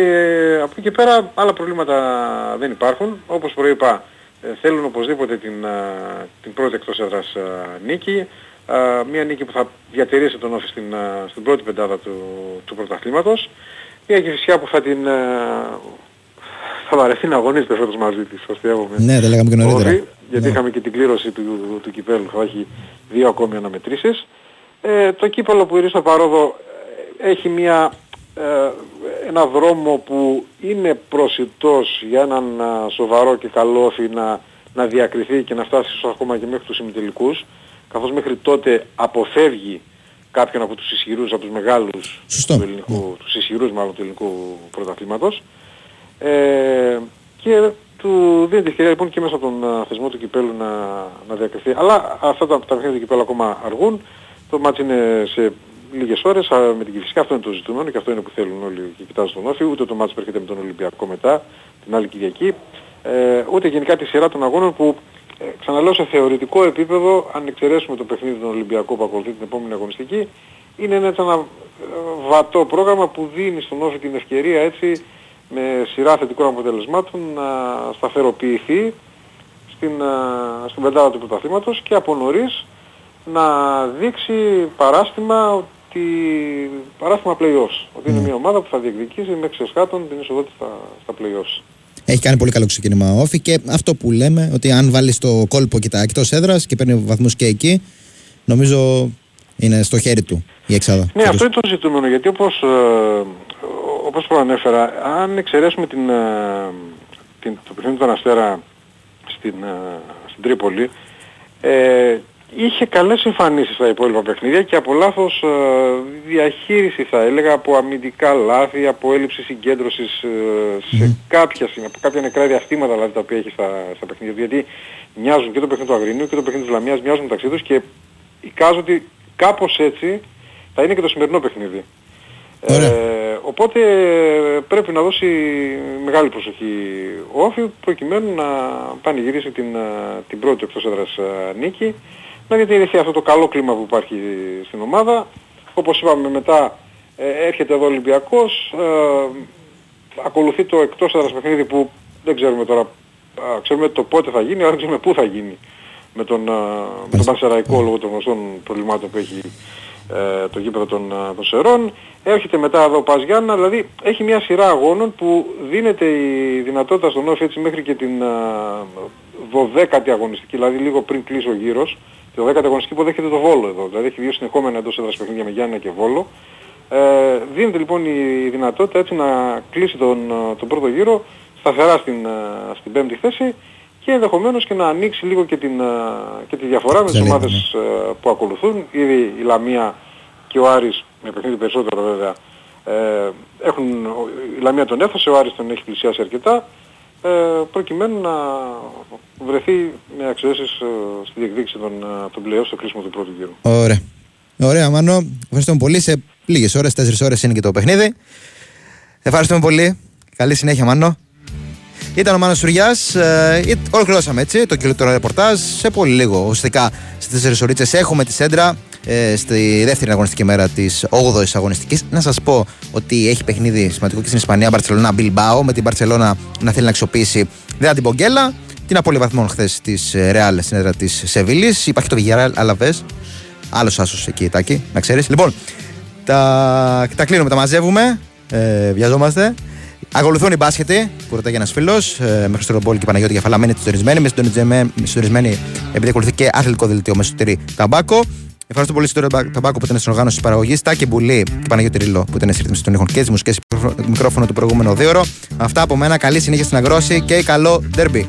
από εκεί και πέρα άλλα προβλήματα δεν υπάρχουν. Όπως προείπα, ε, θέλουν οπωσδήποτε την, ε, την πρώτη εκτός έδρας ε, νίκη. Ε, Μια νίκη που θα διατηρήσει τον Όφη στην, ε, στην πρώτη πεντάδα του, του πρωταθλήματος. Μια κυφισιά που θα την, ε, θα βαρεθεί να αγωνίζεται φέτος μαζί της, αστείευομαι. Ναι, τα λέγαμε και νωρίτερα. Όφη, γιατί Ναι. είχαμε και την κλήρωση του, του κυπέλου, θα έχει δύο ακόμη αναμετρήσεις. Ε, το κύπελο που είναι στο Παρόδο ε, έχει μια, ε, ένα δρόμο που είναι προσιτός για έναν α, σοβαρό και καλό όφη να, να διακριθεί και να φτάσει ίσως ακόμα και μέχρι τους ημιτελικούς, καθώς μέχρι τότε αποφεύγει κάποιον από τους ισχυρούς, από τους μεγάλους Σωστό. του ελληνικού, τους ισχυρούς μάλλον του ελληνικού πρωταθλήματος. Ε, και του δίνει τη ευκαιρία λοιπόν και μέσα από τον α, θεσμό του κυπέλου να, να διακριθεί. Αλλά αυτά τα, τα παιχνίδια του κυπέλου ακόμα αργούν. Το μάτς είναι σε λίγες ώρες α, με την Κηφισιά. Αυτό είναι το ζητούμενο και αυτό είναι που θέλουν όλοι και κοιτάζουν τον Όφη. Ούτε το μάτς που έρχεται με τον Ολυμπιακό μετά, την άλλη Κυριακή. Ε, ούτε γενικά τη σειρά των αγώνων που ε, ξαναλέω σε θεωρητικό επίπεδο, αν εξαιρέσουμε το παιχνίδι των Ολυμπιακό που ακολουθεί την επόμενη αγωνιστική, είναι ένα, ένα ε, βατό πρόγραμμα που δίνει στον Όφη την ευκαιρία έτσι με σειρά θετικών αποτελεσμάτων να σταθεροποιηθεί στην, α, στην πεντάδα του πρωταθλήματος και από νωρίς να δείξει παράστημα ότι ότι παράθυμα play-offs. Ότι είναι μια ομάδα που θα διεκδικήσει με εξεσχάτων την είσοδο της στα, στα play-offs. Έχει κάνει πολύ καλό ξεκίνημα ο Όφη και αυτό που λέμε ότι αν βάλεις το κόλπο και τα εκτός έδρας και παίρνει βαθμούς και εκεί, νομίζω είναι στο χέρι του η εξάδα. Ναι, αυτό είναι το ζητούμενο, γιατί όπως, ε, όπως προανέφερα, αν εξαιρέσουμε την, ε, την, το παιχνίδι του Αστέρα στην, ε, στην Τρίπολη, ε, είχε καλές εμφανίσεις στα υπόλοιπα παιχνίδια και από λάθος ε, διαχείριση θα έλεγα, από αμυντικά λάθη, από έλλειψη συγκέντρωσης ε, σε κάποια, σημεία, από κάποια νεκρά διαστήματα δηλαδή, τα οποία έχει στα, στα παιχνίδια. Γιατί μοιάζουν και το παιχνίδι του Αγρινίου και το παιχνίδι της Λαμίας μοιάζουν μεταξύ τους και εικάζω ότι κάπως έτσι θα είναι και το σημερινό παιχνίδι. Ε, οπότε πρέπει να δώσει μεγάλη προσοχή ο Όφη προκειμένου να πανηγυρίσει την, ε, την πρώτη εκτός έδρας ε, νίκη να διατηρηθεί αυτό το καλό κλίμα που υπάρχει στην ομάδα. Όπως είπαμε μετά ε, έρχεται εδώ ο Ολυμπιακός, ε, ακολουθεί το εκτός έδρας παιχνίδι που δεν ξέρουμε τώρα, α, ξέρουμε το πότε θα γίνει, αλλά δεν ξέρουμε πού θα γίνει με τον, α, με τον Πανσεραϊκό λόγω των γνωστών προβλημάτων που έχει ε, το γήπεδο των, α, των Σερών. Έρχεται μετά εδώ ο Πας Γιάννα, δηλαδή έχει μια σειρά αγώνων που δίνεται η δυνατότητα στον Όφη έτσι μέχρι και την α, 12η αγωνιστική, δηλαδή λίγο πριν κλείσει ο γύρος, τη 12η αγωνιστική που δέχεται το Βόλο εδώ, δηλαδή έχει δύο συνεχόμενα εντός έδρας παιχνίδια με Γιάννα και Βόλο. Ε, δίνεται λοιπόν η δυνατότητα έτσι να κλείσει τον, τον πρώτο γύρο σταθερά στην, ε, στην πέμπτη θέση και ενδεχομένως και να ανοίξει λίγο και, την, ε, και τη διαφορά με τις Ζαλίδα, ομάδες ε, που ακολουθούν. Ήδη η Λαμία και ο Άρης, με παιχνίδι περισσότερο βέβαια, ε, έχουν, ο- η Λαμία τον έφασε, ο Άρης τον έχει πλησιάσει αρκετά, ε, προκειμένου να βρεθεί με αξιώσεις ε, στη διεκδίκηση των, ε, των πλέον στο κλείσιμο του πρώτου γύρου. Ωραία. Ωραία, Μάνο. Ευχαριστούμε πολύ. Σε λίγες ώρες, 4 ώρες είναι και το παιχνίδι. Ευχαριστούμε πολύ. Καλή συνέχεια, Μάνο. Ήταν ο Μάνος Σουριάς. Ε, ε, ολοκληρώσαμε έτσι το κυριότερο ρεπορτάζ. Σε πολύ λίγο, ουσιαστικά στις 4 ώρες έχουμε τη σέντρα ε, στη δεύτερη αγωνιστική μέρα της 8η αγωνιστικής. Να σας πω ότι έχει παιχνίδι σημαντικό και στην Ισπανία, Μπαρσελόνα Μπιλμπάο, με την Μπαρσελόνα να θέλει να αξιοποιήσει δεν την Πογκέλα. Την απώλεια βαθμών χθες της Ρεάλ στην έδρα της Σεβίλης. Υπάρχει το Βιγιαράλ Αλαβέ. Άλλος άσος εκεί, τάκι, να ξέρεις. Λοιπόν, τα, τα κλείνουμε, τα μαζεύουμε. Ε, βιαζόμαστε. Ακολουθούν οι μπάσκετοι που ρωτάει ένα φίλος. Ε, με Χριστορομπόλη και Παναγιώτη Κεφαλαμένη συντονισμένη. Με συντονισμένη, με συντονισμένη επειδή ακολουθεί και αθλητικό δελτίο με σωτήρι Ταμπάκο. Ευχαριστώ πολύ στον Ταμπάκο που ήταν στην οργάνωση της παραγωγής. Τάκη Μπουλή και Παναγιώτη Ρίλο που ήταν στη ρύθμιση των ήχων και τη μουσική μικρόφωνο του προηγούμενου δύο Αυτά από μένα. Καλή συνέχεια στην αγρώση και καλό ντερμπι.